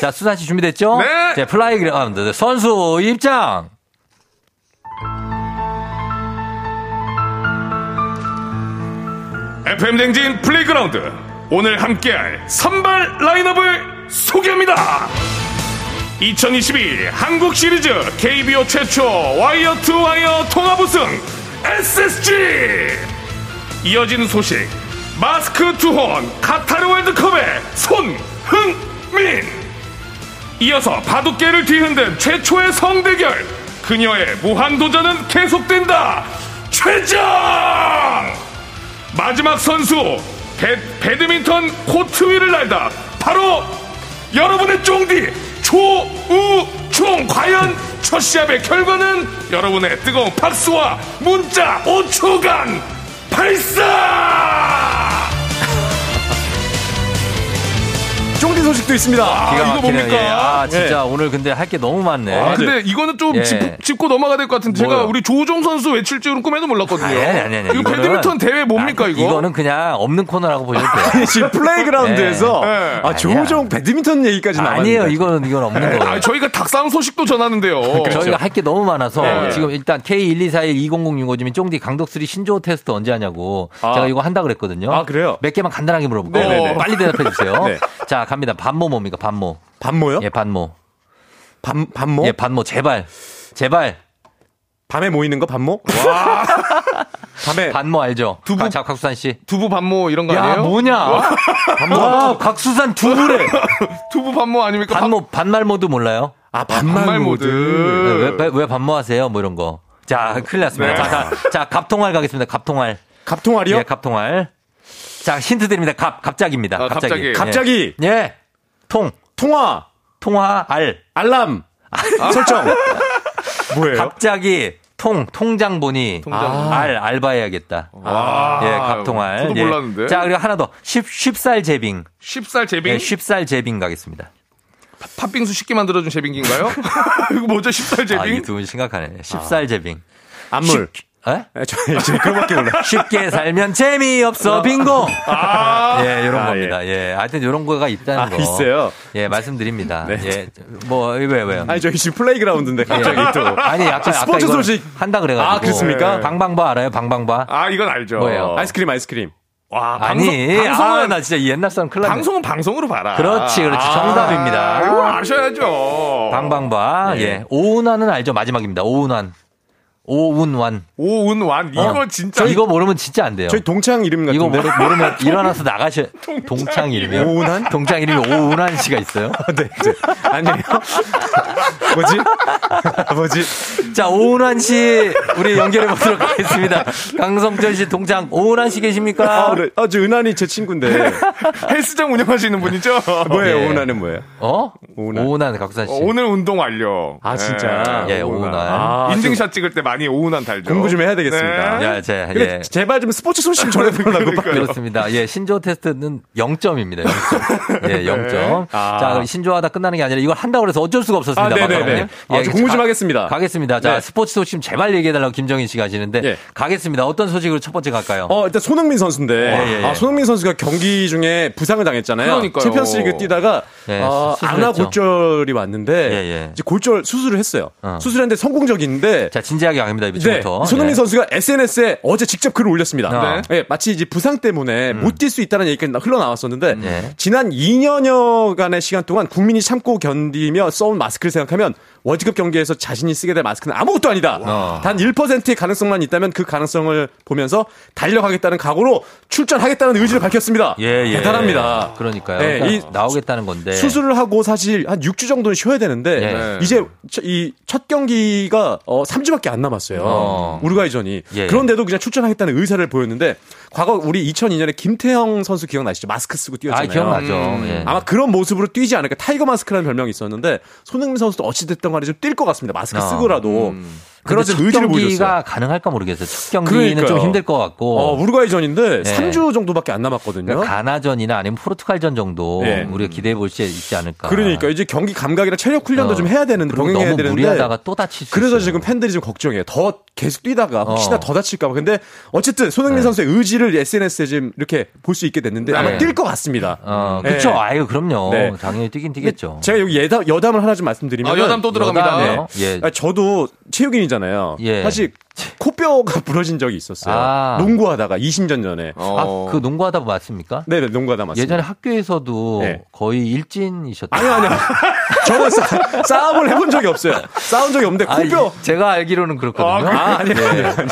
자, 수산 씨 준비됐죠? 네. 자, playground 선수 입장! FM 대행진 playground 오늘 함께할 선발 라인업을 소개합니다. 2022 한국 시리즈 KBO 최초 와이어 투 와이어 통합 우승 SSG 이어지는 소식 마스크 투혼 카타르 월드컵의 손흥민 이어서 바둑계를 뒤흔든 최초의 성대결. 그녀의 무한도전은 계속된다. 최정 마지막 선수 배, 배드민턴 코트 위를 날다. 바로 여러분의 쫑디 조우종. 과연 첫 시합의 결과는 여러분의 뜨거운 박수와 문자 5초간 발사 쫑디 소식도 있습니다. 아, 기가 이거. 뭡니까? 예. 아, 진짜 오늘 근데 할 게 너무 많네. 아, 근데 이거는 좀 예. 짚, 짚고 넘어가야 될 것 같은데 제가 뭐요? 우리 조우종 선수 외칠 줄은 꿈에도 몰랐거든요. 아니, 아니, 아니, 아니. 이거 배드민턴 대회 뭡니까 아, 이거? 이거는 그냥 없는 코너라고 보셔도 돼요. 지금 playground에서 네. 아, 조우종 배드민턴 얘기까지 나왔는데 아니에요. 이거는, 이건 없는 거예요. 아, 저희가 닭상 소식도 전하는데요. (laughs) 저희가 할 게 너무 많아서 네. 지금 일단 K124120065님이 쫑디 강독3 신조어 테스트 언제 하냐고 아. 제가 이거 한다 그랬거든요. 아, 그래요? 몇 개만 간단하게 물어볼게요. 네네네. 빨리 대답해 주세요. (laughs) 네. 자, 갑니다. 반모 뭡니까? 반모. 반모요? 예, 반모. 밤 밤모? 예, 반모. 제발. 제발. 밤에 모이는 거 밤모? (laughs) 밤에 반모 알죠? 두부- 가- 자, 각수산 씨. 두부 반모 이런 거 야, 아니에요? 뭐냐? 와, 각수산 두부래. (laughs) 두부 반모 아닙니까? 반모, 반말모도 몰라요? 아 반말 반말 모드. 모드. 왜, 왜, 왜 반모하세요? 뭐 이런 거. 자, 큰일 났습니다. 네. 자, 자, 자, 갑통알 가겠습니다. 갑통알. 갑통알이요? 예, 갑통알. 자, 힌트 드립니다. 갑, 갑자기입니다. 아, 갑자기. 갑자기. 갑자기 예. 예. 통, 통화 통화, 알. 알람 (laughs) 설정 뭐예요? 갑자기 통, 통장 보니. 통장. 알, 알바해야겠다. 와. 예, 갑통알. 저도 예. 몰랐는데. 자, 그리고 하나 더. 쉽, 쉽살 제빙. 쉽살 제빙? 예, 쉽살 제빙 가겠습니다. 팥빙수 쉽게 만들어 준 제빙기인가요? (laughs) 이거 뭐죠? 쉽살 아, 제빙? 이두 분 심각하네. 쉽살 제빙. 안물 쉽- 에? 아, 저, 저 그거밖에 몰라 (laughs) 쉽게 살면 재미없어 빙고. 아, (laughs) 예, 이런 아, 겁니다. 예. 하여튼 이런 거가 있다는 아 거. 있어요 예, 말씀드립니다. 네. 예. 뭐, 왜, 왜요? 아니 저희 지금 playground인데 갑자기 또 아니, 약간 스포츠 소식 한다 그래 가지고. 아, 그렇습니까? 예. 방방바 알아요? 방방바? 아, 이건 알죠. 뭐예요? 아이스크림 아이스크림 와, 아니, 방송, 방송은, 아, 나 진짜 이 옛날 사람 났네. 방송은 방송으로 봐라. 그렇지, 그렇지. 아, 정답입니다. 이거 아셔야죠. 방방바. 네. 예. 오운완은 알죠? 마지막입니다. 오운완. 오운완. 오운완. 이거 진짜. 이거 모르면 진짜 안 돼요. 저희 동창 이름 같은데 이거 모르, 모르면 (laughs) 일어나서 나가셔. (laughs) 동창 이름이요? 오운환? 동창 이름이 오운환 씨가 있어요? (laughs) 네, 네. 아니에요 뭐지 뭐지 자, 오운환 씨, 우리 연결해 보도록 하겠습니다. 강성철 씨 동창, 오운환 씨 계십니까? 아, 네. 아, 저 은한이 제 친구인데 헬스장 운영하시는 분이죠? 뭐예요 예. 은한은 뭐예요 어? 오운환. 오운환, 각산 씨. 어, 오늘 운동 완료. 아, 진짜? 예, 오운환. 아, 인증샷 찍을 때 많이 많이 오운한 달죠. 공부 좀 해야 되겠습니다. 네. 야, 제, 예. 제발 좀 스포츠 소식 전해달라고. (laughs) 그렇습니다. 예, 신조 테스트는 0점입니다. 0점. 예, 0점. 아. 자, 신조하다 끝나는 게 아니라 이걸 한다고 해서 어쩔 수가 없었습니다. 아, 네네네. 박사님. 아, 저 공부 좀 가- 하겠습니다. 가겠습니다. 자, 네. 스포츠 소식 좀 제발 얘기해달라고 김정인 씨가 하시는데 예. 가겠습니다. 어떤 소식으로 첫 번째 갈까요? 어, 일단 손흥민 선수인데, 예, 예. 아, 손흥민 선수가 경기 중에 부상을 당했잖아요. 그러니까요. 챔피언스리그 뛰다가 예, 어, 수- 안아. 골절이 왔는데 예, 예. 이제 골절 수술을 했어요. 어. 수술했는데 성공적인데 자, 진지하게 갑니다. 네, 이부터 손흥민 네. 선수가 SNS에 어제 직접 글을 올렸습니다. 어. 네, 마치 이제 부상 때문에 못뛸 수 있다는 얘기가 흘러나왔었는데 네. 지난 2년여간의 시간 동안 국민이 참고 견디며 써온 마스크를 생각하면 월드컵 경기에서 자신이 쓰게 될 마스크는 아무것도 아니다. 어. 단 1%의 가능성만 있다면 그 가능성을 보면서 달려가겠다는 각오로 출전하겠다는 의지를 밝혔습니다. 예, 예. 대단합니다. 그러니까요. 네, 그러니까 이 나오겠다는 건데. 수술을 하고 사실 한 6주 정도는 쉬어야 되는데 네. 이제 이 첫 경기가 어 3주밖에 안 남았어요. 어. 우루과이전이. 예. 그런데도 그냥 출전하겠다는 의사를 보였는데 과거 우리 2002년에 김태영 선수 기억나시죠? 마스크 쓰고 아, 뛰었잖아요. 기억나죠. 음. 예. 아마 그런 모습으로 뛰지 않을까. 타이거 마스크라는 별명이 있었는데 손흥민 선수도 어찌 됐든 간에 좀 뛸 것 같습니다. 마스크 어. 쓰고라도. 그런 의지를 보여줬어요. 경기가 가능할까 모르겠어요. 첫 경기는 그러니까요. 좀 힘들 것 같고. 어, 우루과이전인데 예. 3주 정도밖에 안 남았거든요. 그러니까 가나전이나 아니면 포르투갈전 정도 예. 우리가 기대해 볼 수 있지 않을까. 그러니까 이제 경기 감각이나 체력 훈련도 어. 좀 해야 되는데 병행해야 되는데 무리하다가 또 다칠 수 그래서 있어요. 지금 팬들이 좀 걱정해요. 더 계속 뛰다가 혹시나 어. 더 다칠까 봐. 근데 어쨌든 손흥민 네. 선수의 의지를 SNS에 지금 이렇게 볼 수 있게 됐는데 아마 네. 뛸것 같습니다. 어, 예. 그렇죠. 아유, 그럼요. 네. 당연히 뛰긴 뛰겠죠. 제가 여기 예담, 여담을 하나 좀 말씀드리면 아, 여담 또 들어갑니다. 예. 아, 저도 체육인 이잖아요. 예. 사실 코뼈가 (laughs) 부러진 적이 있었어요. 아. 농구하다가 20년 전에. 어. 아, 그 농구하다 맞습니까? 네 네, 농구하다 맞습니다. 예전에 학교에서도 네. 거의 일진이셨다. 아니요, 아니요. (laughs) 저는 싸, 싸움을 해본 적이 없어요. 싸운 적이 없는데 아니, 코뼈. 제가 알기로는 그렇거든요. 아, 아니요, 아니요, 아니요.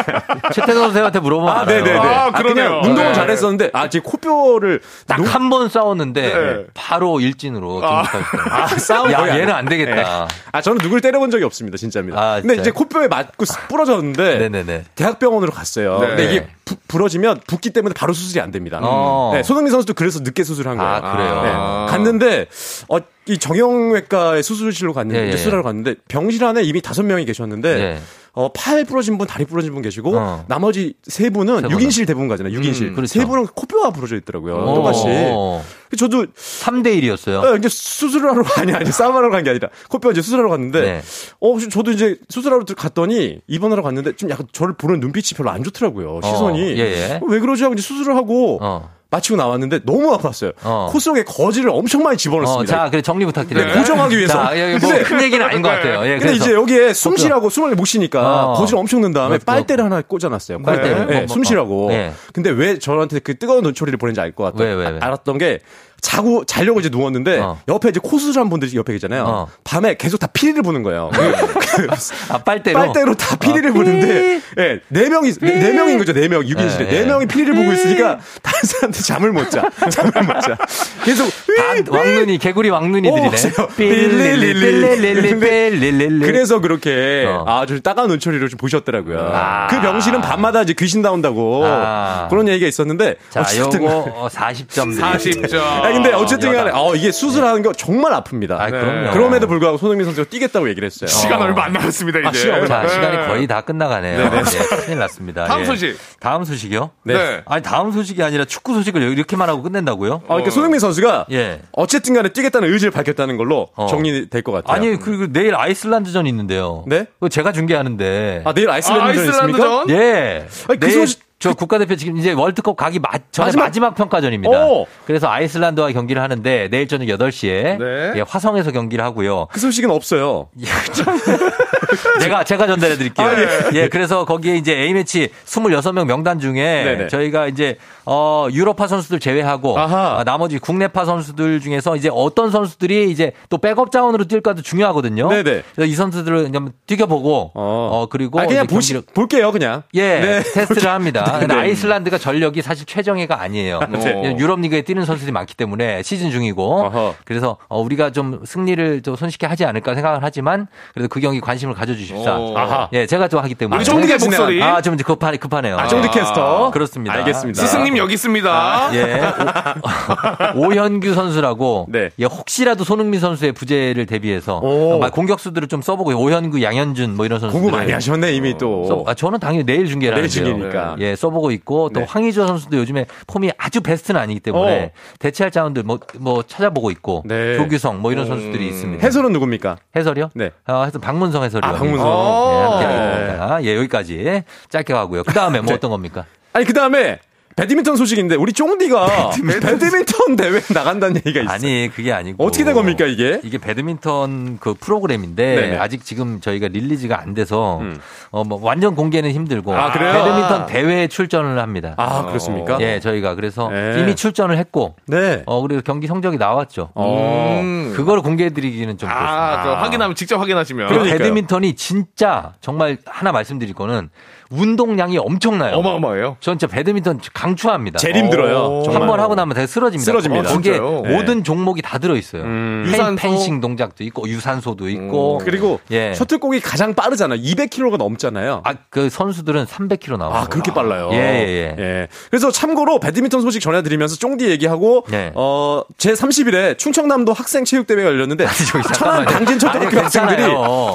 최태성 선생한테 물어보면 아, 알아요. 네네 네. 아, 아, 그러네요. 그냥 운동은 네. 잘했었는데, 아, 제 코뼈를. 딱 농- 한번 싸웠는데 네. 바로 일진으로 등극하셨어요. 아, 싸움 야, 안 얘는 해. 안 되겠다. 아, 저는 누굴 때려본 적이 없습니다, 진짜입니다. 아, 근데? 이제 코뼈에 맞고 스- 부러졌는데, 네네네. 대학병원으로 갔어요. 네. 근데 이게 부, 부러지면 붓기 때문에 바로 수술이 안 됩니다. 어. 네, 손흥민 선수도 그래서 늦게 수술한 거예요. 아, 그래요? 네. 아. 갔는데, 어, 이 정형외과의 수술실로 갔는데, 예, 예. 수술하러 갔는데, 병실 안에 이미 다섯 명이 계셨는데, 예. 어, 팔 부러진 분, 다리 부러진 분 계시고, 어. 나머지 세 분은 세 6인실 대부분 가잖아요, 6인실. 음, 그렇죠. 세 분은 코뼈가 부러져 있더라고요, 어. 똑같이. 저도 3대 1이었어요. 어, 이제 수술을 하러 (laughs) 아니 아니 싸움하러 간 게 아니라 코뼈 이제 수술하러 갔는데 네. 어 저도 이제 수술하러 들- 갔더니 입원하러 갔는데 좀 약간 저를 보는 눈빛이 별로 안 좋더라고요 시선이 예, 예. 왜 그러지 하고 이제 수술을 하고 어. 마치고 나왔는데 너무 아팠어요 어. 코 속에 거지를 엄청 많이 어, 집어넣습니다 자, 그래 정리 부탁드려요. 네, 고정하기 위해서. 자, 뭐 근데- 큰 얘기는 아닌 것 같아요. 예, 근데 이제 여기에 숨 쉬라고 숨을 못 쉬니까 어. 거지를 엄청 넣은 다음에 뭐, 빨대를 하나 꽂아놨어요. 빨대를? 네, 뭐, 뭐, 숨 쉬라고. 어. 예. 근데 왜 저한테 그 뜨거운 눈초리를 보낸지 알 것 같다. 왜, 왜, 왜? 알았던 게 자고 자려고 이제 누웠는데 어. 옆에 이제 코 수술한 분들 이 옆에 계잖아요. 어. 밤에 계속 다 피리를 부는 거예요. 그 아, 빨대로. 빨대로 다 피리를 아, 부는데, 예, 네 명이, 네, 네 명인 거죠, 네 명, 6인실에. 예, 네 예. 명이 피리를 부고 있으니까, 다른 사람한테 잠을 못 자. 잠을 못 자. 계속, 다 왕눈이 개구리 왕눈이들이네. 어, 없어요. 삘릴리 삘릴리 삘릴리 그래서 그렇게 어. 아주 따가운 눈초리로 좀 보셨더라고요. 아. 그 병실은 밤마다 이제 귀신 나온다고 아. 그런 얘기가 있었는데 자, 어쨌든 요거 어, 40점. 40점. 아 근데 어쨌든 간에. 어, 이게 수술하는 거 정말 아픕니다. 아, 그럼요. 그럼에도 불구하고 손흥민 선수가 뛰겠다고 얘기를 했어요. 시간 얼마 안 남았습니다, 이제. 아, 시간 자, 네. 시간이 거의 다 끝나가네요. 네, 큰일 났습니다. 다음 예. 소식. 다음 소식이요? 네. 아니, 다음 소식이 아니라 축구 소식을 이렇게만 하고 끝낸다고요? 아, 그러니까 손흥민 선수가 예. 어쨌든 간에 뛰겠다는 의지를 밝혔다는 걸로 어. 정리될 것 같아요. 아니, 그리고 내일 아이슬란드전 있는데요. 네? 그거 제가 중계하는데. 아, 내일 아이슬란드전 있습니까? 아이슬란드전? 예. 아니, 그 내일 소식- 저 국가대표 지금 이제 월드컵 가기 마, 전에 마지막, 마지막- 평가전입니다. 오. 그래서 아이슬란드와 경기를 하는데 내일 저녁 8시에 네. 예, 화성에서 경기를 하고요. 그 소식은 없어요. (laughs) 제가 제가 전달해 드릴게요. 아, 예. 그래서 거기에 이제 A매치 26명 명단 중에 네네. 저희가 이제 어 유럽파 선수들 제외하고 아하. 아, 나머지 국내파 선수들 중에서 이제 어떤 선수들이 이제 또 백업 자원으로 뛸까도 중요하거든요. 네네. 그래서 이 선수들을 좀 뛰겨보고 어, 그리고 아, 그냥 보시, 볼게요, 그냥. 예 네, 테스트를 합니다. 근데 네. 아이슬란드가 전력이 사실 최정예가 아니에요. 네. 유럽 리그에 뛰는 선수들이 많기 때문에 시즌 중이고 그래서 어, 우리가 좀 승리를 좀 손쉽게 하지 않을까 생각을 하지만 그래도 그 경기 관심을 가져주십사. 오. 아하. 예, 제가 또 하기 때문에. 우리 쫑디의 목소리. 아, 좀 급하네, 급하네요. 아, 쫑디 캐스터. 그렇습니다. 알겠습니다. 스승님 여기 있습니다. 예. 오, (laughs) 현규 선수라고. 네. 예, 혹시라도 손흥민 선수의 부재를 대비해서 공격수들을 좀 써보고 오현규, 양현준 뭐 이런 선수. 공부 많이 하셨네 이미 또. 써, 아, 저는 당연히 내일 중계를 내일. 중계니까. 예, 써보고 있고 또 네. 황의조 선수도 요즘에 폼이 아주 베스트는 아니기 때문에 어. 대체할 자원들 뭐, 뭐 찾아보고 있고 네. 조규성 뭐 이런 음. 선수들이 있습니다. 해설은 누굽니까? 해설이요? 네. 어, 해설 박문성 해설이요. 아, 박문성. 예, 함께 어. 하겠습니다. 예, 여기까지 짧게 가고요. 그 다음에 뭐 네. 어떤 겁니까? 아니 그 다음에 배드민턴 소식인데 우리 쫑디가 배드민턴 대회 나간다는 얘기가 있어요. 아니 그게 아니고 어떻게 된 겁니까 이게? 이게 배드민턴 그 프로그램인데 네네. 아직 지금 저희가 릴리즈가 안 돼서 어뭐 완전 공개는 힘들고 아, 그래요? 배드민턴 대회에 출전을 합니다. 아 그렇습니까? 예, 저희가 그래서 네. 이미 출전을 했고 네. 어 그리고 경기 성적이 나왔죠. 어. 음. 그걸 공개해드리기는 좀 아, 그렇습니다. 그 확인하면 직접 확인하시면. 그리고 배드민턴이 진짜 정말 하나 말씀드릴 거는 운동량이 엄청나요. 어마어마해요. 전 진짜 배드민턴 강추합니다. 제일 힘들어요. 한. 번 하고 나면 되게 쓰러집니다. 쓰러집니다. 거기에 진짜요? 모든 종목이 다 들어있어요. 음. 펜- 유산소. 펜싱 동작도 있고 유산소도 있고 그리고 예. 셔틀콕이 가장 빠르잖아요. 200km가 넘잖아요. 아, 그 선수들은 300km 나와요. 아, 그렇게 빨라요. 예, 예, 예. 예. 그래서 참고로 배드민턴 소식 전해드리면서 쫑디 얘기하고, 네. 어, 제 30일에 충청남도 학생 체육대회가 열렸는데, 저기 천안 아니, 학생들이.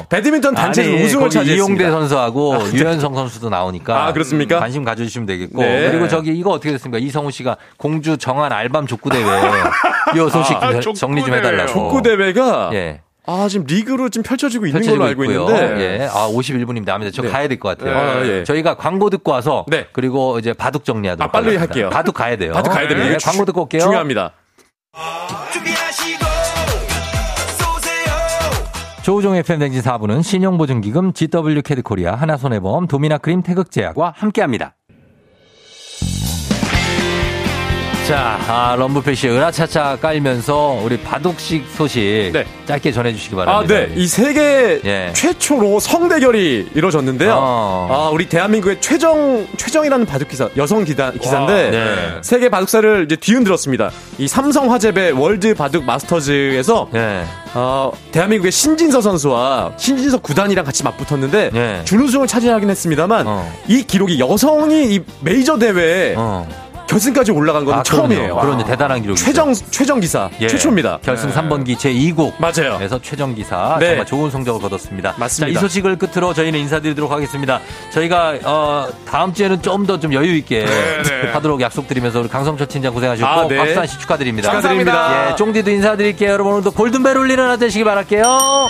배드민턴 단체에서 우승을 차지했습니다. 이용대 선수하고 유현성 선수 도 나오니까 아, 그렇습니까? 관심 가져주시면 되겠고 네. 그리고 저기 이거 어떻게 됐습니까? 이성우 씨가 공주 정한 알밤 족구 대회 이 소식 아, 좀 족구 정리 좀. 해달라고. 족구 대회가, 예. 아, 지금 리그로 지금 펼쳐지고 있는 펼쳐지고 걸로 알고 있고요. 있는데, 예. 아, 51분입니다. 남니다. 저 네. 가야 될 것 같아요. 아, 예. 저희가 광고 듣고 와서 네. 그리고 이제 바둑 정리하도록 아, 빨리 하겠습니다. 할게요. 바둑 가야 돼요. 바둑 가야 됩니다. 네, 광고 주- 듣고 올게요. 중요합니다. 조우종 FM 댕진 4부는 신용보증기금 GW 캐드코리아 하나손해보험 도미나크림 태극제약과 함께합니다. 자, 아, 럼브필씨의 은하차차 깔면서 우리 바둑식 소식 네. 짧게 전해주시기 아, 바랍니다. 네. 이 세계 예. 최초로 성대결이 이루어졌는데요. 어. 아, 우리 대한민국의 최정, 최정이라는 바둑 기사, 여성 기사, 기사인데, 네. 세계 바둑사를 이제 뒤흔들었습니다. 이 삼성 화재배 월드 바둑 마스터즈에서, 네. 어, 대한민국의 신진서 선수와 신진서 9단이랑 같이 맞붙었는데, 네. 준우승을 차지하긴 했습니다만, 어. 이 기록이 여성이 이 메이저 대회에 어. 결승까지 올라간 건 아, 처음이에요. 그럼요. 그런 대단한 기록이죠. 최정, 최정 기사, 예. 최초입니다. 결승 3번기 제 2국. 맞아요. 에서 최정 기사 네. 정말 좋은 성적을 거뒀습니다. 맞습니다. 자, 이 소식을 끝으로 저희는 인사드리도록 하겠습니다. 저희가 어, 다음 주에는 좀 더 좀 여유 있게 네. (laughs) 하도록 약속드리면서 우리 강성철 팀장 고생하셨고 아, 네. 곽수산 씨 축하드립니다. 축하드립니다. 예, 쫑디도 인사드릴게요. 여러분 오늘도 골든벨 울리는 하나 되시기 바랄게요.